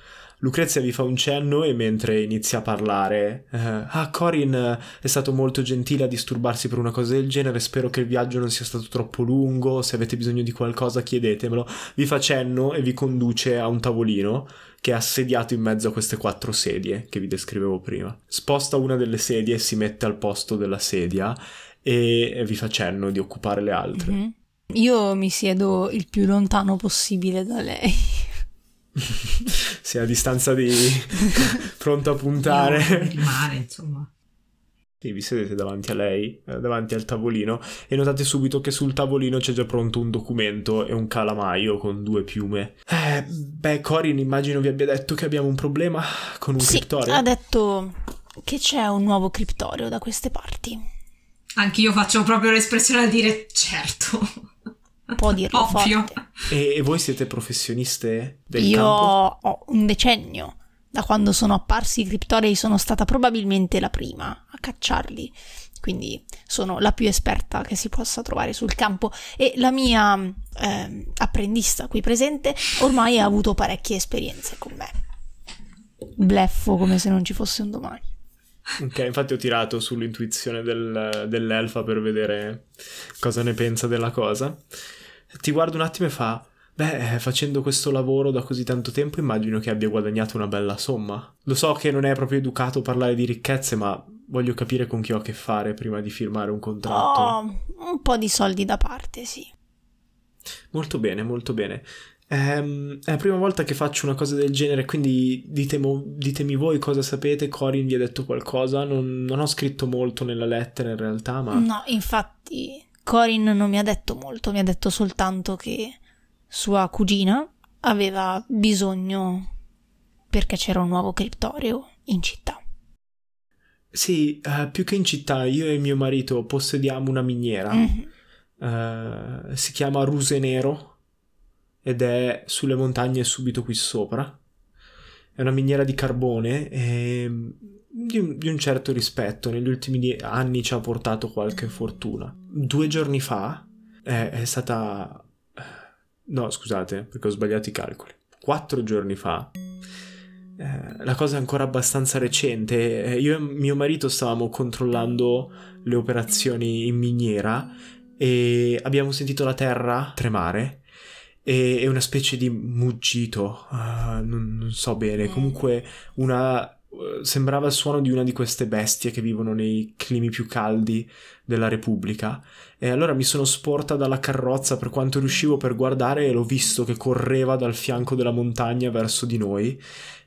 Lucrezia vi fa un cenno e mentre inizia a parlare, eh, ah, Corin eh, è stato molto gentile a disturbarsi per una cosa del genere, spero che il viaggio non sia stato troppo lungo, se avete bisogno di qualcosa chiedetemelo. Vi fa cenno e vi conduce a un tavolino che è assediato in mezzo a queste quattro sedie che vi descrivevo prima. Sposta una delle sedie e si mette al posto della sedia e vi fa cenno di occupare le altre. Mhm. Io mi siedo il più lontano possibile da lei. È a distanza di *laughs* pronto a puntare. Di mare, insomma. Sì, vi sedete davanti a lei, eh, davanti al tavolino, e notate subito che sul tavolino c'è già pronto un documento e un calamaio con due piume. Eh, beh, Corin immagino vi abbia detto che abbiamo un problema con un Sì, criptorio. ha detto che c'è un nuovo criptorio da queste parti. Anch'io faccio proprio l'espressione a dire certo. Può dirlo Ovvio. forte. E, e voi siete professioniste del Io campo? ho un decennio. Da quando sono apparsi i criptorei sono stata probabilmente la prima a cacciarli. Quindi sono la più esperta che si possa trovare sul campo e la mia ehm, apprendista qui presente ormai ha avuto parecchie esperienze con me. Bleffo come se non ci fosse un domani. Ok, infatti ho tirato sull'intuizione del- dell'elfa per vedere cosa ne pensa della cosa. Ti guarda un attimo e fa: Beh, facendo questo lavoro da così tanto tempo immagino che abbia guadagnato una bella somma. Lo so che non è proprio educato parlare di ricchezze, ma voglio capire con chi ho a che fare prima di firmare un contratto. Ho un po' di soldi da parte, sì. Molto bene, molto bene. Ehm, è la prima volta che faccio una cosa del genere, quindi ditemo, ditemi voi cosa sapete. Corin vi ha detto qualcosa. Non, non ho scritto molto nella lettera in realtà, ma... No, infatti Corin non mi ha detto molto, mi ha detto soltanto che sua cugina aveva bisogno perché c'era un nuovo criptoreo in città. Sì, uh, più che in città, io e mio marito possediamo una miniera. Mhm. Uh, si chiama Ruse Nero ed è sulle montagne subito qui sopra. È una miniera di carbone e di un, di un certo rispetto. Negli ultimi anni ci ha portato qualche fortuna. Due giorni fa è, è stata... No, scusate, perché ho sbagliato i calcoli. Quattro giorni fa eh, la cosa è ancora abbastanza recente. Eh, Io e mio marito stavamo controllando le operazioni in miniera e abbiamo sentito la terra tremare e, una specie di muggito. ah, non, non so bene. Comunque una. Eh, Sembrava il suono di una di queste bestie che vivono nei climi più caldi della Repubblica. E allora mi sono sporta dalla carrozza per quanto riuscivo per guardare e l'ho visto che correva dal fianco della montagna verso di noi.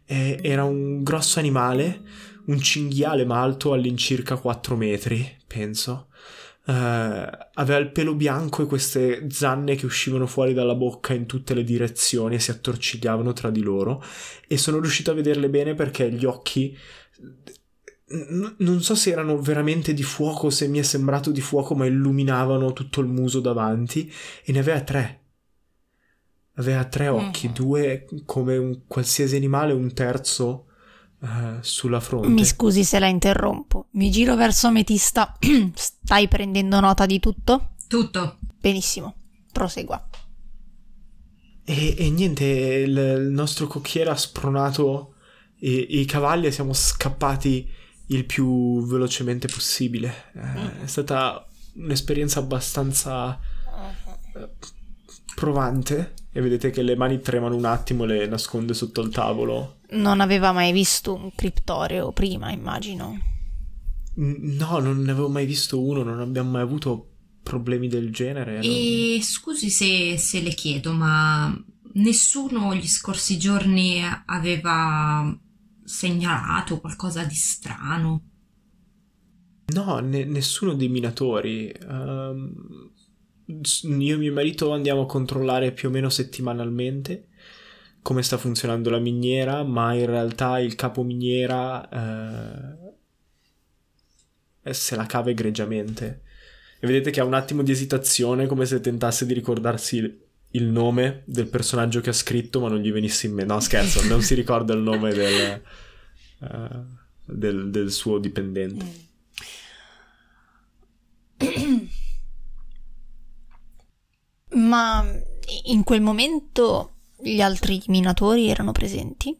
E era un grosso animale, un cinghiale ma alto all'incirca 4 metri, penso. Eh, aveva il pelo bianco e queste zanne che uscivano fuori dalla bocca in tutte le direzioni e si attorcigliavano tra di loro. E sono riuscito a vederle bene perché gli occhi. non so se erano veramente di fuoco, se mi è sembrato di fuoco, ma illuminavano tutto il muso davanti. E ne aveva tre. Aveva tre occhi, Mhm. due come un qualsiasi animale, un terzo eh, sulla fronte. Mi scusi se la interrompo. Mi giro verso Ametista. *clears throat* Stai prendendo nota di tutto? Tutto. Benissimo. Prosegua. E, e niente, il, il nostro cocchiere ha spronato i, i cavalli e siamo scappati il più velocemente possibile. Eh, è stata un'esperienza abbastanza eh, provante. E vedete che le mani tremano un attimo, le nasconde sotto il tavolo. Non aveva mai visto un criptoreo prima, immagino. No, non ne avevo mai visto uno, non abbiamo mai avuto problemi del genere. non- E scusi se, se le chiedo, ma nessuno gli scorsi giorni aveva segnalato qualcosa di strano? No, ne- nessuno dei minatori. S- io e mio marito andiamo a controllare più o meno settimanalmente come sta funzionando la miniera, ma in realtà il capo miniera eh, se la cava egregiamente. E vedete che ha un attimo di esitazione, come se tentasse di ricordarsi il, il nome del personaggio che ha scritto, ma non gli venisse in mente. No, scherzo, non si ricorda il nome del, eh, del- del suo dipendente. *clears throat* Ma in quel momento gli altri minatori erano presenti?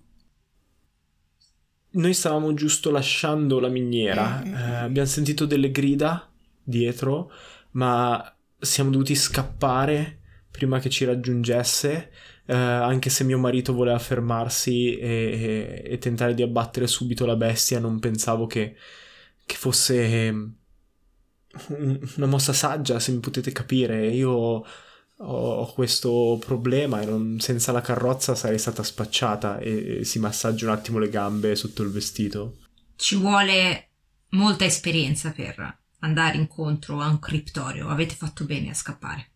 Noi stavamo giusto lasciando la miniera, Mm. eh, abbiamo sentito delle grida dietro, ma siamo dovuti scappare prima che ci raggiungesse, eh, anche se mio marito voleva fermarsi e, e tentare di abbattere subito la bestia, non pensavo che, che fosse un- una mossa saggia, se mi potete capire. Io ho, ho questo problema e non- senza la carrozza sarei stata spacciata e, e si massaggia un attimo le gambe sotto il vestito. Ci vuole molta esperienza per andare incontro a un criptorio. Avete fatto bene a scappare.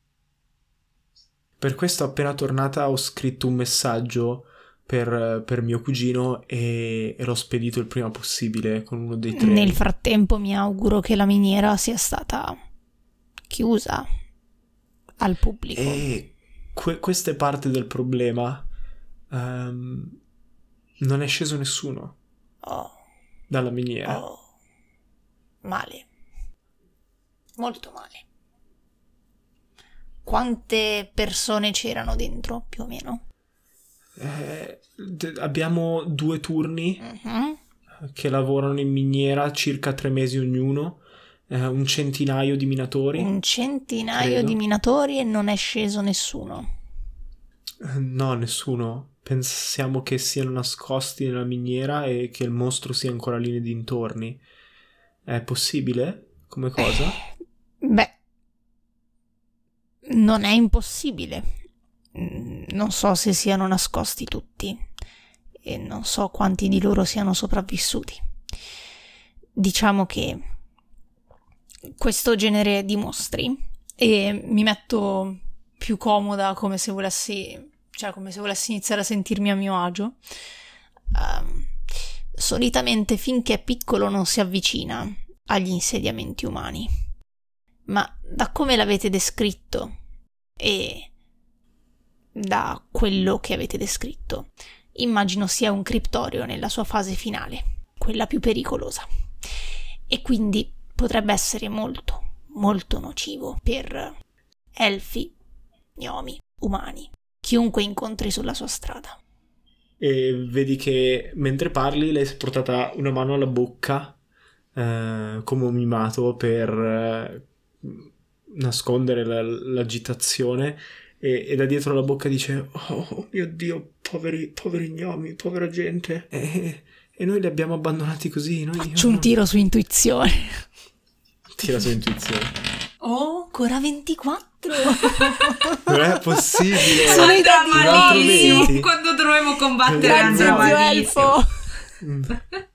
Per questo appena tornata ho scritto un messaggio per, per mio cugino e, e l'ho spedito il prima possibile con uno dei treni. Nel frattempo mi auguro che la miniera sia stata chiusa al pubblico. E que- questa è parte del problema. Ehm, non è sceso nessuno Oh, dalla miniera. oh. Male. Molto male. Quante persone c'erano dentro, più o meno? Eh, d- abbiamo due turni Mhm. che lavorano in miniera, circa tre mesi ognuno, eh, un centinaio di minatori. Un centinaio Credo. di minatori e non è sceso nessuno. No, nessuno. Pensiamo che siano nascosti nella miniera e che il mostro sia ancora lì nei dintorni. È possibile come cosa? Beh, non è impossibile. Mm, non so se siano nascosti tutti e non so quanti di loro siano sopravvissuti. Diciamo che questo genere di mostri e mi metto più comoda come se volessi, cioè come se volessi iniziare a sentirmi a mio agio. Um, solitamente finché è piccolo non si avvicina agli insediamenti umani. Ma da come l'avete descritto e da quello che avete descritto, immagino sia un criptorio nella sua fase finale, quella più pericolosa. E quindi potrebbe essere molto, molto nocivo per elfi, gnomi, umani, chiunque incontri sulla sua strada. E vedi che mentre parli lei si è portata una mano alla bocca eh, come un mimato per eh, nascondere la, l'agitazione e, e, da dietro la bocca dice oh mio dio poveri, poveri gnomi povera gente. E, e noi li abbiamo abbandonati così noi, faccio un tiro su intuizione tira su intuizione. Oh ancora 24 *laughs* non è possibile. Sono i malissimo. Quando dovremo combattere zio elfo. *laughs*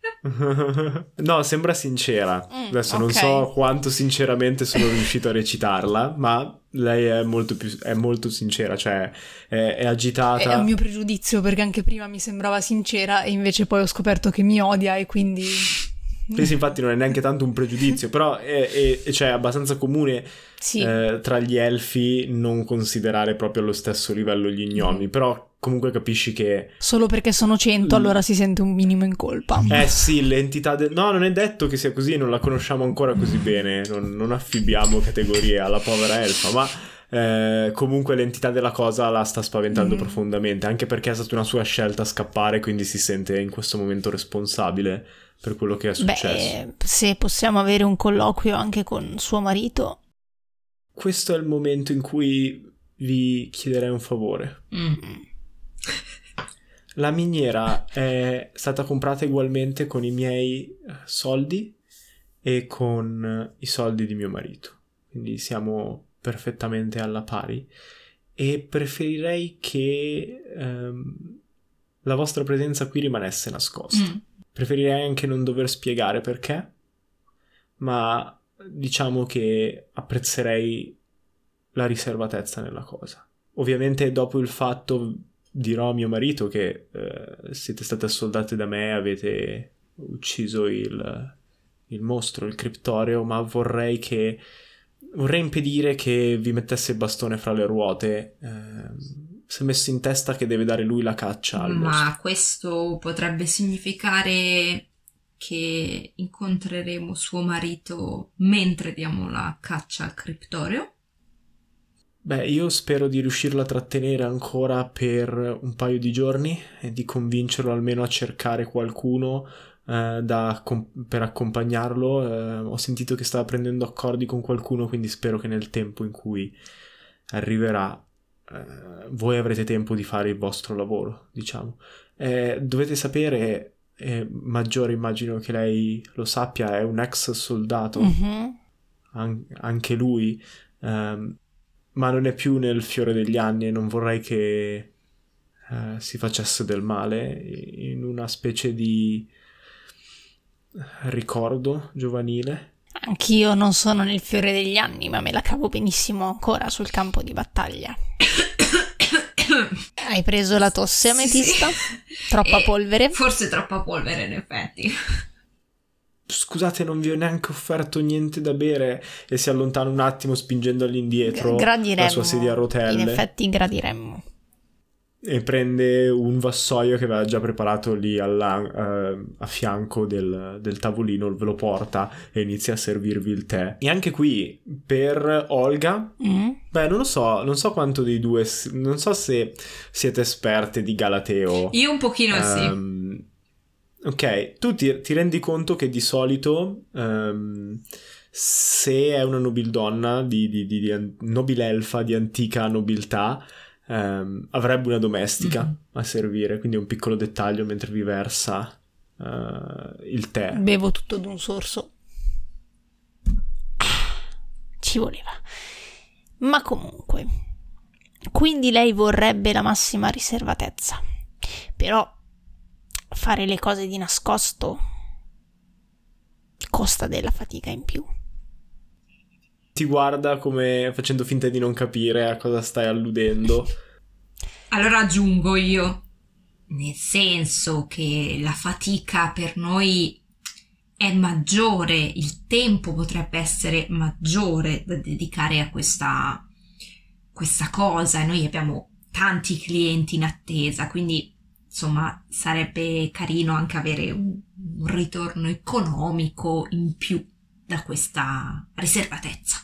No, sembra sincera. Mm, Adesso okay. non so quanto sinceramente sono riuscito a recitarla, ma lei è molto, più, è molto sincera, cioè è, è agitata. È un mio pregiudizio perché anche prima mi sembrava sincera e invece poi ho scoperto che mi odia e quindi... Sì, infatti non è neanche tanto un pregiudizio, però è, è, è cioè, abbastanza comune sì. eh, tra gli elfi non considerare proprio allo stesso livello gli gnomi, mm. però comunque capisci che... Solo perché sono 100 allora si sente un minimo in colpa. Eh sì, l'entità del... No, non è detto che sia così, non la conosciamo ancora così bene, non, non affibbiamo categorie alla povera elfa, ma... Eh, comunque l'entità della cosa la sta spaventando mm. profondamente, anche perché è stata una sua scelta scappare, quindi si sente in questo momento responsabile per quello che è successo. Beh, se possiamo avere un colloquio anche con suo marito. Questo è il momento in cui vi chiederei un favore. Mm. La miniera è stata comprata ugualmente con i miei soldi e con i soldi di mio marito. Quindi siamo perfettamente alla pari e preferirei che ehm, la vostra presenza qui rimanesse nascosta. Mm. Preferirei anche non dover spiegare perché, ma diciamo che apprezzerei la riservatezza nella cosa. Ovviamente dopo il fatto dirò a mio marito che eh, siete state assoldate da me, avete ucciso il, il mostro, il criptoreo, ma vorrei che vorrei impedire che vi mettesse il bastone fra le ruote. Eh, si è messo in testa che deve dare lui la caccia al Ma mostro. questo potrebbe significare che incontreremo suo marito mentre diamo la caccia al criptoreo? Beh, io spero di riuscirlo a trattenere ancora per un paio di giorni e di convincerlo almeno a cercare qualcuno eh, da, com- per accompagnarlo. Eh, ho sentito che stava prendendo accordi con qualcuno, quindi spero che nel tempo in cui arriverà eh, voi avrete tempo di fare il vostro lavoro, diciamo. Eh, dovete sapere, eh, Maggiore immagino che lei lo sappia, è un ex soldato, mm-hmm. an- anche lui, ehm, ma non è più nel fiore degli anni e non vorrei che eh, si facesse del male in una specie di ricordo giovanile. Anch'io non sono nel fiore degli anni, ma me la cavo benissimo ancora sul campo di battaglia. *coughs* Hai preso la tosse ametista? Sì. Troppa *laughs* eh, polvere? Forse troppa polvere, in effetti. Scusate, non vi ho neanche offerto niente da bere e si allontana un attimo spingendo all'indietro gradiremmo. la sua sedia a rotelle. In effetti gradiremmo e prende un vassoio che aveva già preparato lì alla, uh, a fianco del, del, tavolino, ve lo porta e inizia a servirvi il tè. E anche qui per Olga, mm. beh, non lo so, non so quanto dei due, non so se siete esperte di Galateo. Io un pochino um, sì. Ehm, ok, tu ti, ti, rendi conto che di solito um, se è una nobildonna, di, di, di, di nobilelfa, di antica nobiltà, ehm, avrebbe una domestica Mm-hmm. a servire, quindi un piccolo dettaglio mentre vi versa eh, il tè. Bevo tutto d'un sorso. Ci voleva. Ma comunque, quindi lei vorrebbe la massima riservatezza. Però fare le cose di nascosto costa della fatica in più. Ti guarda come facendo finta di non capire a cosa stai alludendo. Allora aggiungo io, nel senso che la fatica per noi è maggiore, il tempo potrebbe essere maggiore da dedicare a questa, questa cosa e noi abbiamo tanti clienti in attesa, quindi insomma sarebbe carino anche avere un, un ritorno economico in più da questa riservatezza.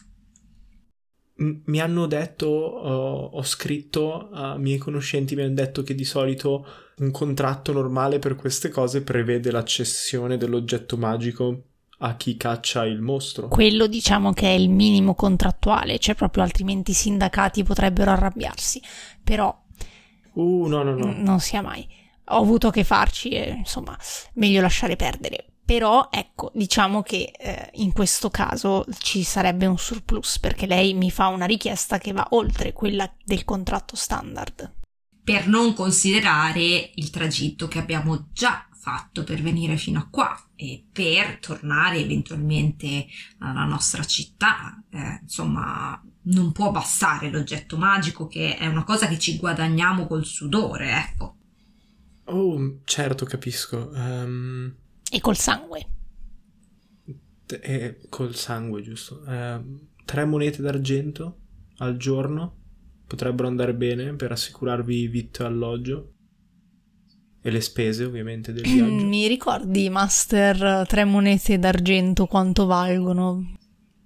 Mi hanno detto, ho, ho scritto a miei conoscenti, mi hanno detto che di solito un contratto normale per queste cose prevede la cessione dell'oggetto magico a chi caccia il mostro. Quello diciamo che è il minimo contrattuale, cioè proprio altrimenti i sindacati potrebbero arrabbiarsi. Però Uh, no, no, no. non sia mai. Ho avuto a che farci e insomma, meglio lasciare perdere. Però ecco, diciamo che eh, in questo caso ci sarebbe un surplus perché lei mi fa una richiesta che va oltre quella del contratto standard. per non considerare il tragitto che abbiamo già fatto per venire fino a qua e per tornare eventualmente alla nostra città. Eh, insomma, non può bastare l'oggetto magico che è una cosa che ci guadagniamo col sudore, ecco. Oh, certo, capisco. Ehm, E col sangue. t- eh, col sangue, giusto. Ehm, tre monete d'argento al giorno potrebbero andare bene per assicurarvi vitto e alloggio. E le spese, ovviamente, del viaggio. *clears throat* Mi ricordi, Master, tre monete d'argento quanto valgono?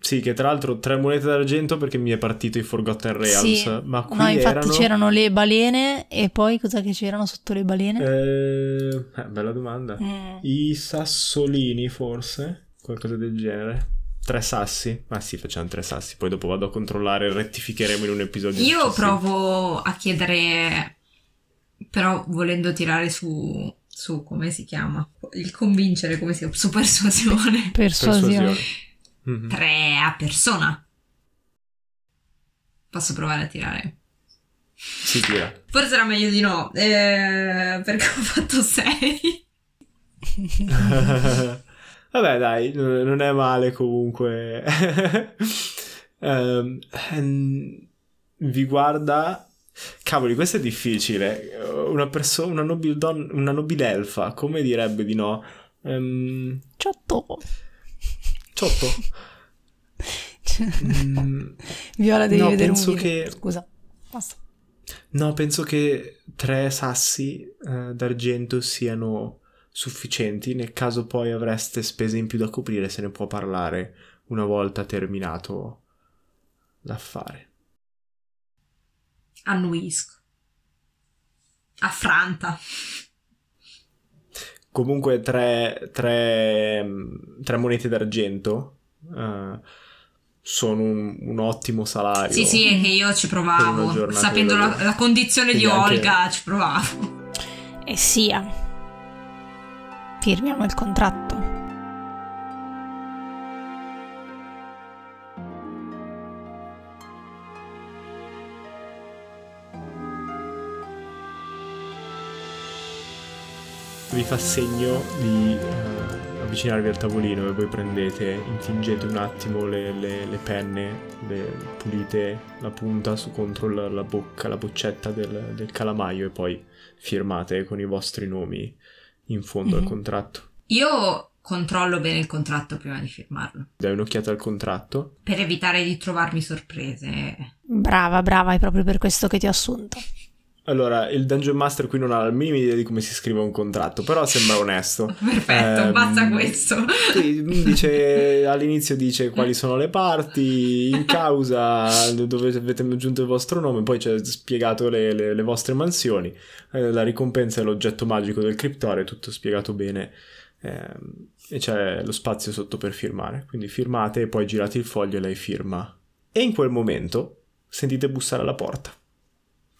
Sì, che tra l'altro tre monete d'argento perché mi è partito i Forgotten Realms. Sì. Ma qui No, infatti erano... c'erano le balene e poi cosa che c'erano sotto le balene? Eh, eh, bella domanda. Mm. I sassolini, forse? Qualcosa del genere. Tre sassi? Ma sì, facciamo tre sassi. Poi dopo vado a controllare e rettificheremo in un episodio. Io successivo. provo a chiedere, però volendo tirare su, su come si chiama? Il convincere, come si chiama? Su persuasione. Persuasione. Mhm. Tre a persona. Posso provare a tirare? Si tira. Forse era meglio di no, eh, perché ho fatto 6. *laughs* Vabbè, dai, non è male comunque. *laughs* Ehm, vi guarda. Cavoli, questo è difficile. Una persona, una nobil don- una nobilelfa, come direbbe di no? Ehm, Ciotto. Ciotto. Mm, *laughs* Viola devi No, vedere un penso video. che- Scusa. Basta. no, penso che tre sassi eh, d'argento siano sufficienti. Nel caso poi avreste spese in più da coprire, se ne può parlare una volta terminato l'affare. Annuisco. Affranta. Comunque tre, tre, tre monete d'argento eh, sono un, un ottimo salario. Sì, sì, è che io ci provavo. Sapendo di la, la condizione di Quindi anche- Olga, ci provavo. E sia. Firmiamo il contratto. Vi fa segno di eh, avvicinarvi al tavolino e voi prendete, intingete un attimo le, le- le penne, le- pulite la punta su contro la, la bocca, la boccetta del, del calamaio e poi firmate con i vostri nomi in fondo al Mhm. contratto. Io controllo bene il contratto prima di firmarlo. Dai un'occhiata al contratto. Per evitare di trovarmi sorprese. Brava, brava, è proprio per questo che ti ho assunto. Allora, il Dungeon Master qui non ha la minima idea di come si scrive un contratto, però sembra onesto. *laughs* Perfetto, Ehm, basta questo. Dice, all'inizio dice quali sono le parti in causa, dove avete aggiunto il vostro nome, poi c'è spiegato le, le- le vostre mansioni, eh, la ricompensa è l'oggetto magico del criptore, tutto spiegato bene ehm, e c'è lo spazio sotto per firmare, quindi firmate e poi girate il foglio e lei firma. E in quel momento sentite bussare alla porta.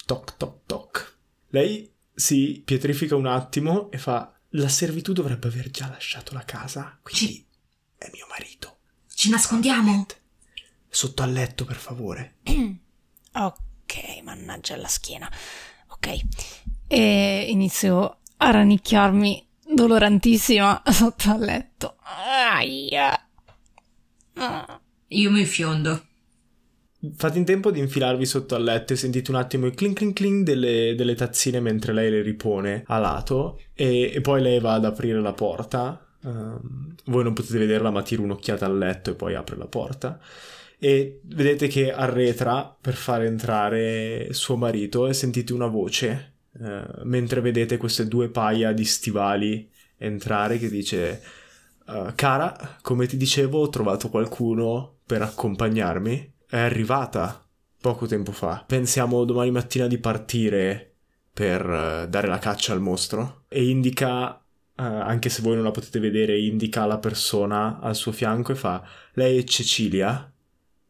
Toc toc toc. Lei si pietrifica un attimo e fa: La servitù dovrebbe aver già lasciato la casa, quindi è mio marito. Ci nascondiamo? Sotto al letto, per favore. *clears throat* ok, mannaggia la schiena. Ok. E inizio a rannicchiarmi dolorantissima *laughs* sotto al letto. Aia. Ah. Io mi fiondo. Fate in tempo di infilarvi sotto al letto e sentite un attimo il clink clink clink delle, delle tazzine mentre lei le ripone a lato e, e poi lei va ad aprire la porta. Um, voi non potete vederla ma tira un'occhiata al letto e poi apre la porta e vedete che arretra per far entrare suo marito e sentite una voce uh, mentre vedete queste due paia di stivali entrare che dice uh, cara come ti dicevo ho trovato qualcuno per accompagnarmi è arrivata poco tempo fa. Pensiamo domani mattina di partire per uh, dare la caccia al mostro e indica, uh, anche se voi non la potete vedere, indica la persona al suo fianco e fa lei è Cecilia,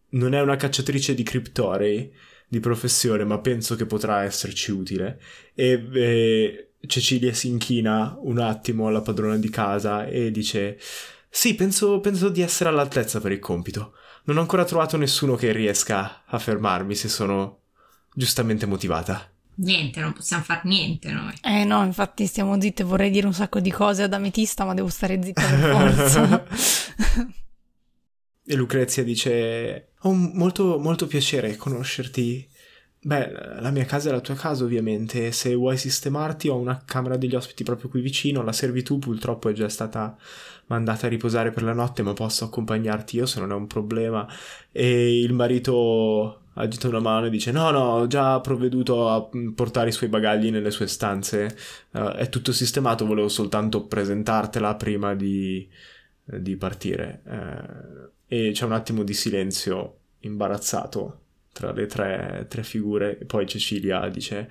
non è una cacciatrice di criptorei di professione, ma penso che potrà esserci utile. E, e Cecilia si inchina un attimo alla padrona di casa e dice sì, penso, penso di essere all'altezza per il compito non ho ancora trovato nessuno che riesca a fermarmi se sono giustamente motivata. Niente, non possiamo fare niente noi. Eh no, infatti stiamo zitte, vorrei dire un sacco di cose ad Ametista, ma devo stare zitta per forza. *laughs* e Lucrezia dice: Ho molto, molto piacere conoscerti. Beh, la mia casa è la tua casa, ovviamente. Se vuoi sistemarti, ho una camera degli ospiti proprio qui vicino. La servitù purtroppo è già stata mandata a riposare per la notte, ma posso accompagnarti io se non è un problema. E il marito agita una mano e dice: No, no, ho già provveduto a portare i suoi bagagli nelle sue stanze. Uh, è tutto sistemato, volevo soltanto presentartela prima di, di partire. Uh, e c'è un attimo di silenzio imbarazzato tra le tre, tre, figure poi Cecilia dice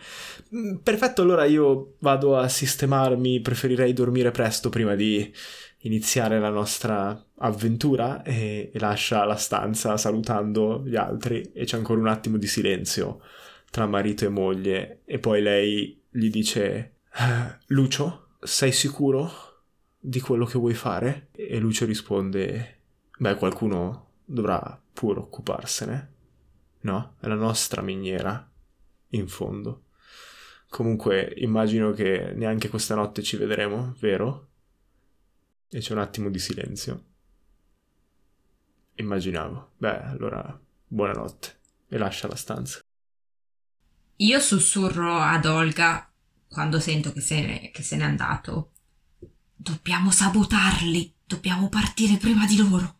mm, perfetto allora io vado a sistemarmi preferirei dormire presto prima di iniziare la nostra avventura e, e lascia la stanza salutando gli altri e c'è ancora un attimo di silenzio tra marito e moglie e poi lei gli dice eh, Lucio sei sicuro di quello che vuoi fare? E Lucio risponde beh qualcuno dovrà pure occuparsene No, è la nostra miniera, in fondo. Comunque immagino che neanche questa notte ci vedremo, vero? E c'è un attimo di silenzio. Immaginavo. Beh, allora, buonanotte. E lascia la stanza. Io sussurro ad Olga quando sento che se, ne, che se n'è andato. Dobbiamo sabotarli. Dobbiamo partire prima di loro.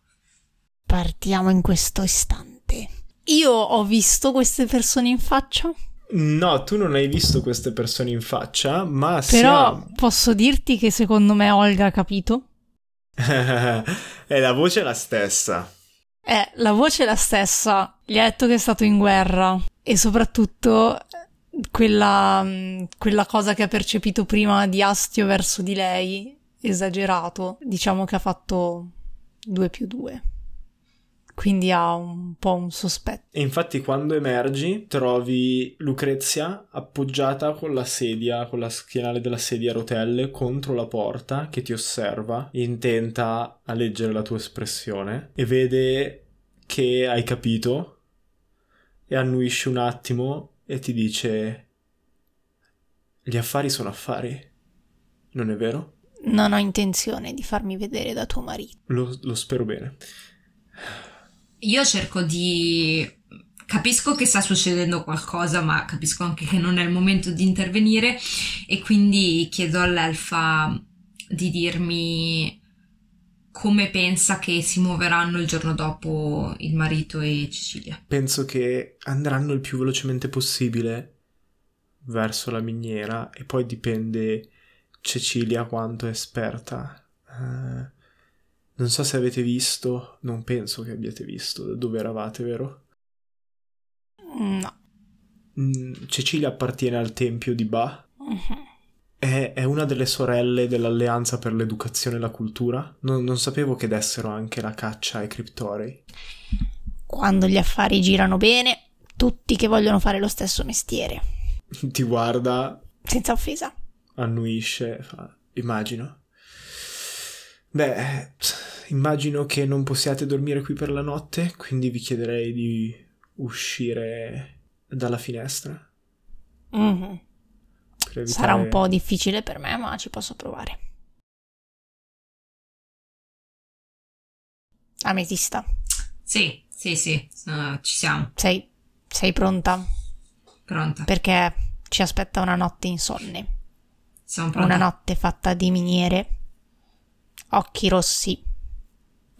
Partiamo in questo istante. Io ho visto queste persone in faccia. No, tu non hai visto queste persone in faccia, ma Però siamo... posso dirti che secondo me Olga ha capito. *laughs* e la voce è la stessa. Eh, la voce è la stessa. Gli ha detto che è stato in guerra. E soprattutto quella, quella cosa che ha percepito prima di astio verso di lei, esagerato, diciamo che ha fatto due più due quindi ha un po' un sospetto. E infatti quando emergi trovi Lucrezia appoggiata con la sedia, con la schienale della sedia a rotelle contro la porta che ti osserva, intenta a leggere la tua espressione e vede che hai capito e annuisce un attimo e ti dice gli affari sono affari, non è vero? Non ho intenzione di farmi vedere da tuo marito. Lo, lo spero bene. Io cerco di... Capisco che sta succedendo qualcosa, ma capisco anche che non è il momento di intervenire e quindi chiedo all'elfa di dirmi come pensa che si muoveranno il giorno dopo il marito e Cecilia. Penso che andranno il più velocemente possibile verso la miniera e poi dipende Cecilia quanto è esperta. Uh, non so se avete visto, non penso che abbiate visto dove eravate, vero? No. Mm, Cecilia appartiene al tempio di Ba. Uh-huh. È, è, una delle sorelle dell'Alleanza per l'Educazione e la Cultura. Non, non sapevo che dessero anche la caccia ai criptorei. Quando gli affari girano bene, tutti che vogliono fare lo stesso mestiere. ti guarda, Senza offesa. annuisce, fa, immagino. Beh, immagino che non possiate dormire qui per la notte, quindi vi chiederei di uscire dalla finestra. Mhm. per evitare- Sarà un po' difficile per me, ma ci posso provare. Ametista, Sì, sì, sì, eh, ci siamo. sei, sei pronta? Pronta. Perché ci aspetta una notte insonne. Sono pronta. Una notte fatta di miniere, occhi rossi,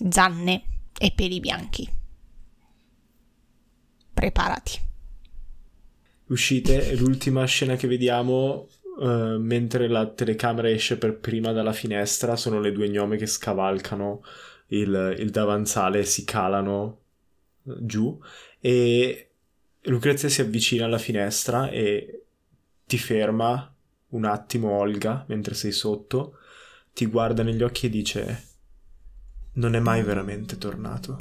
zanne e peli bianchi. Preparati. Uscite l'ultima scena che vediamo eh, mentre la telecamera esce per prima dalla finestra sono le due gnome che scavalcano il, il davanzale si calano eh, giù e Lucrezia si avvicina alla finestra e ti ferma un attimo Olga mentre sei sotto, ti guarda negli occhi e dice non è mai veramente tornato.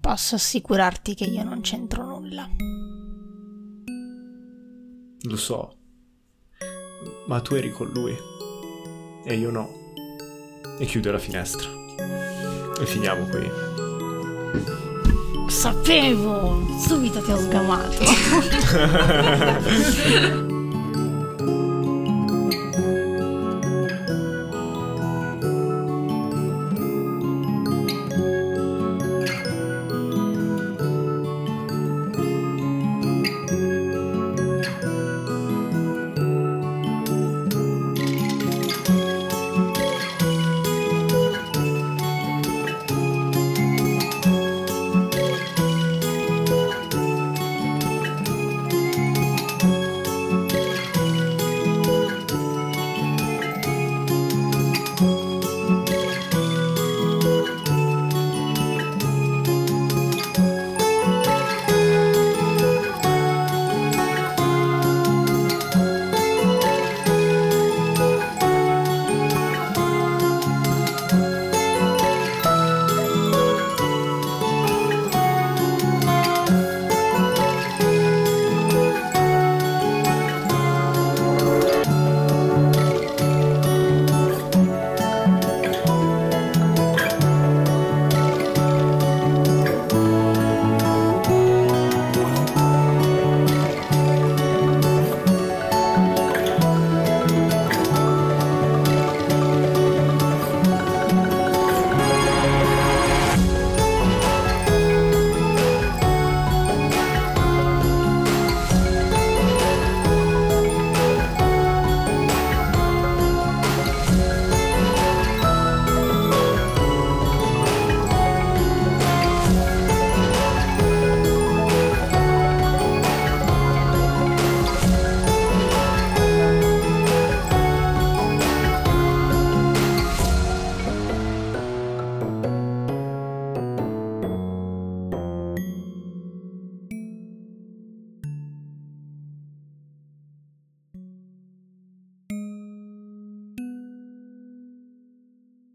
Posso assicurarti che io non c'entro nulla. Lo so, ma tu eri con lui e io no. E chiude la finestra. E finiamo qui. Sapevo! Subito ti ho sgamato. *laughs*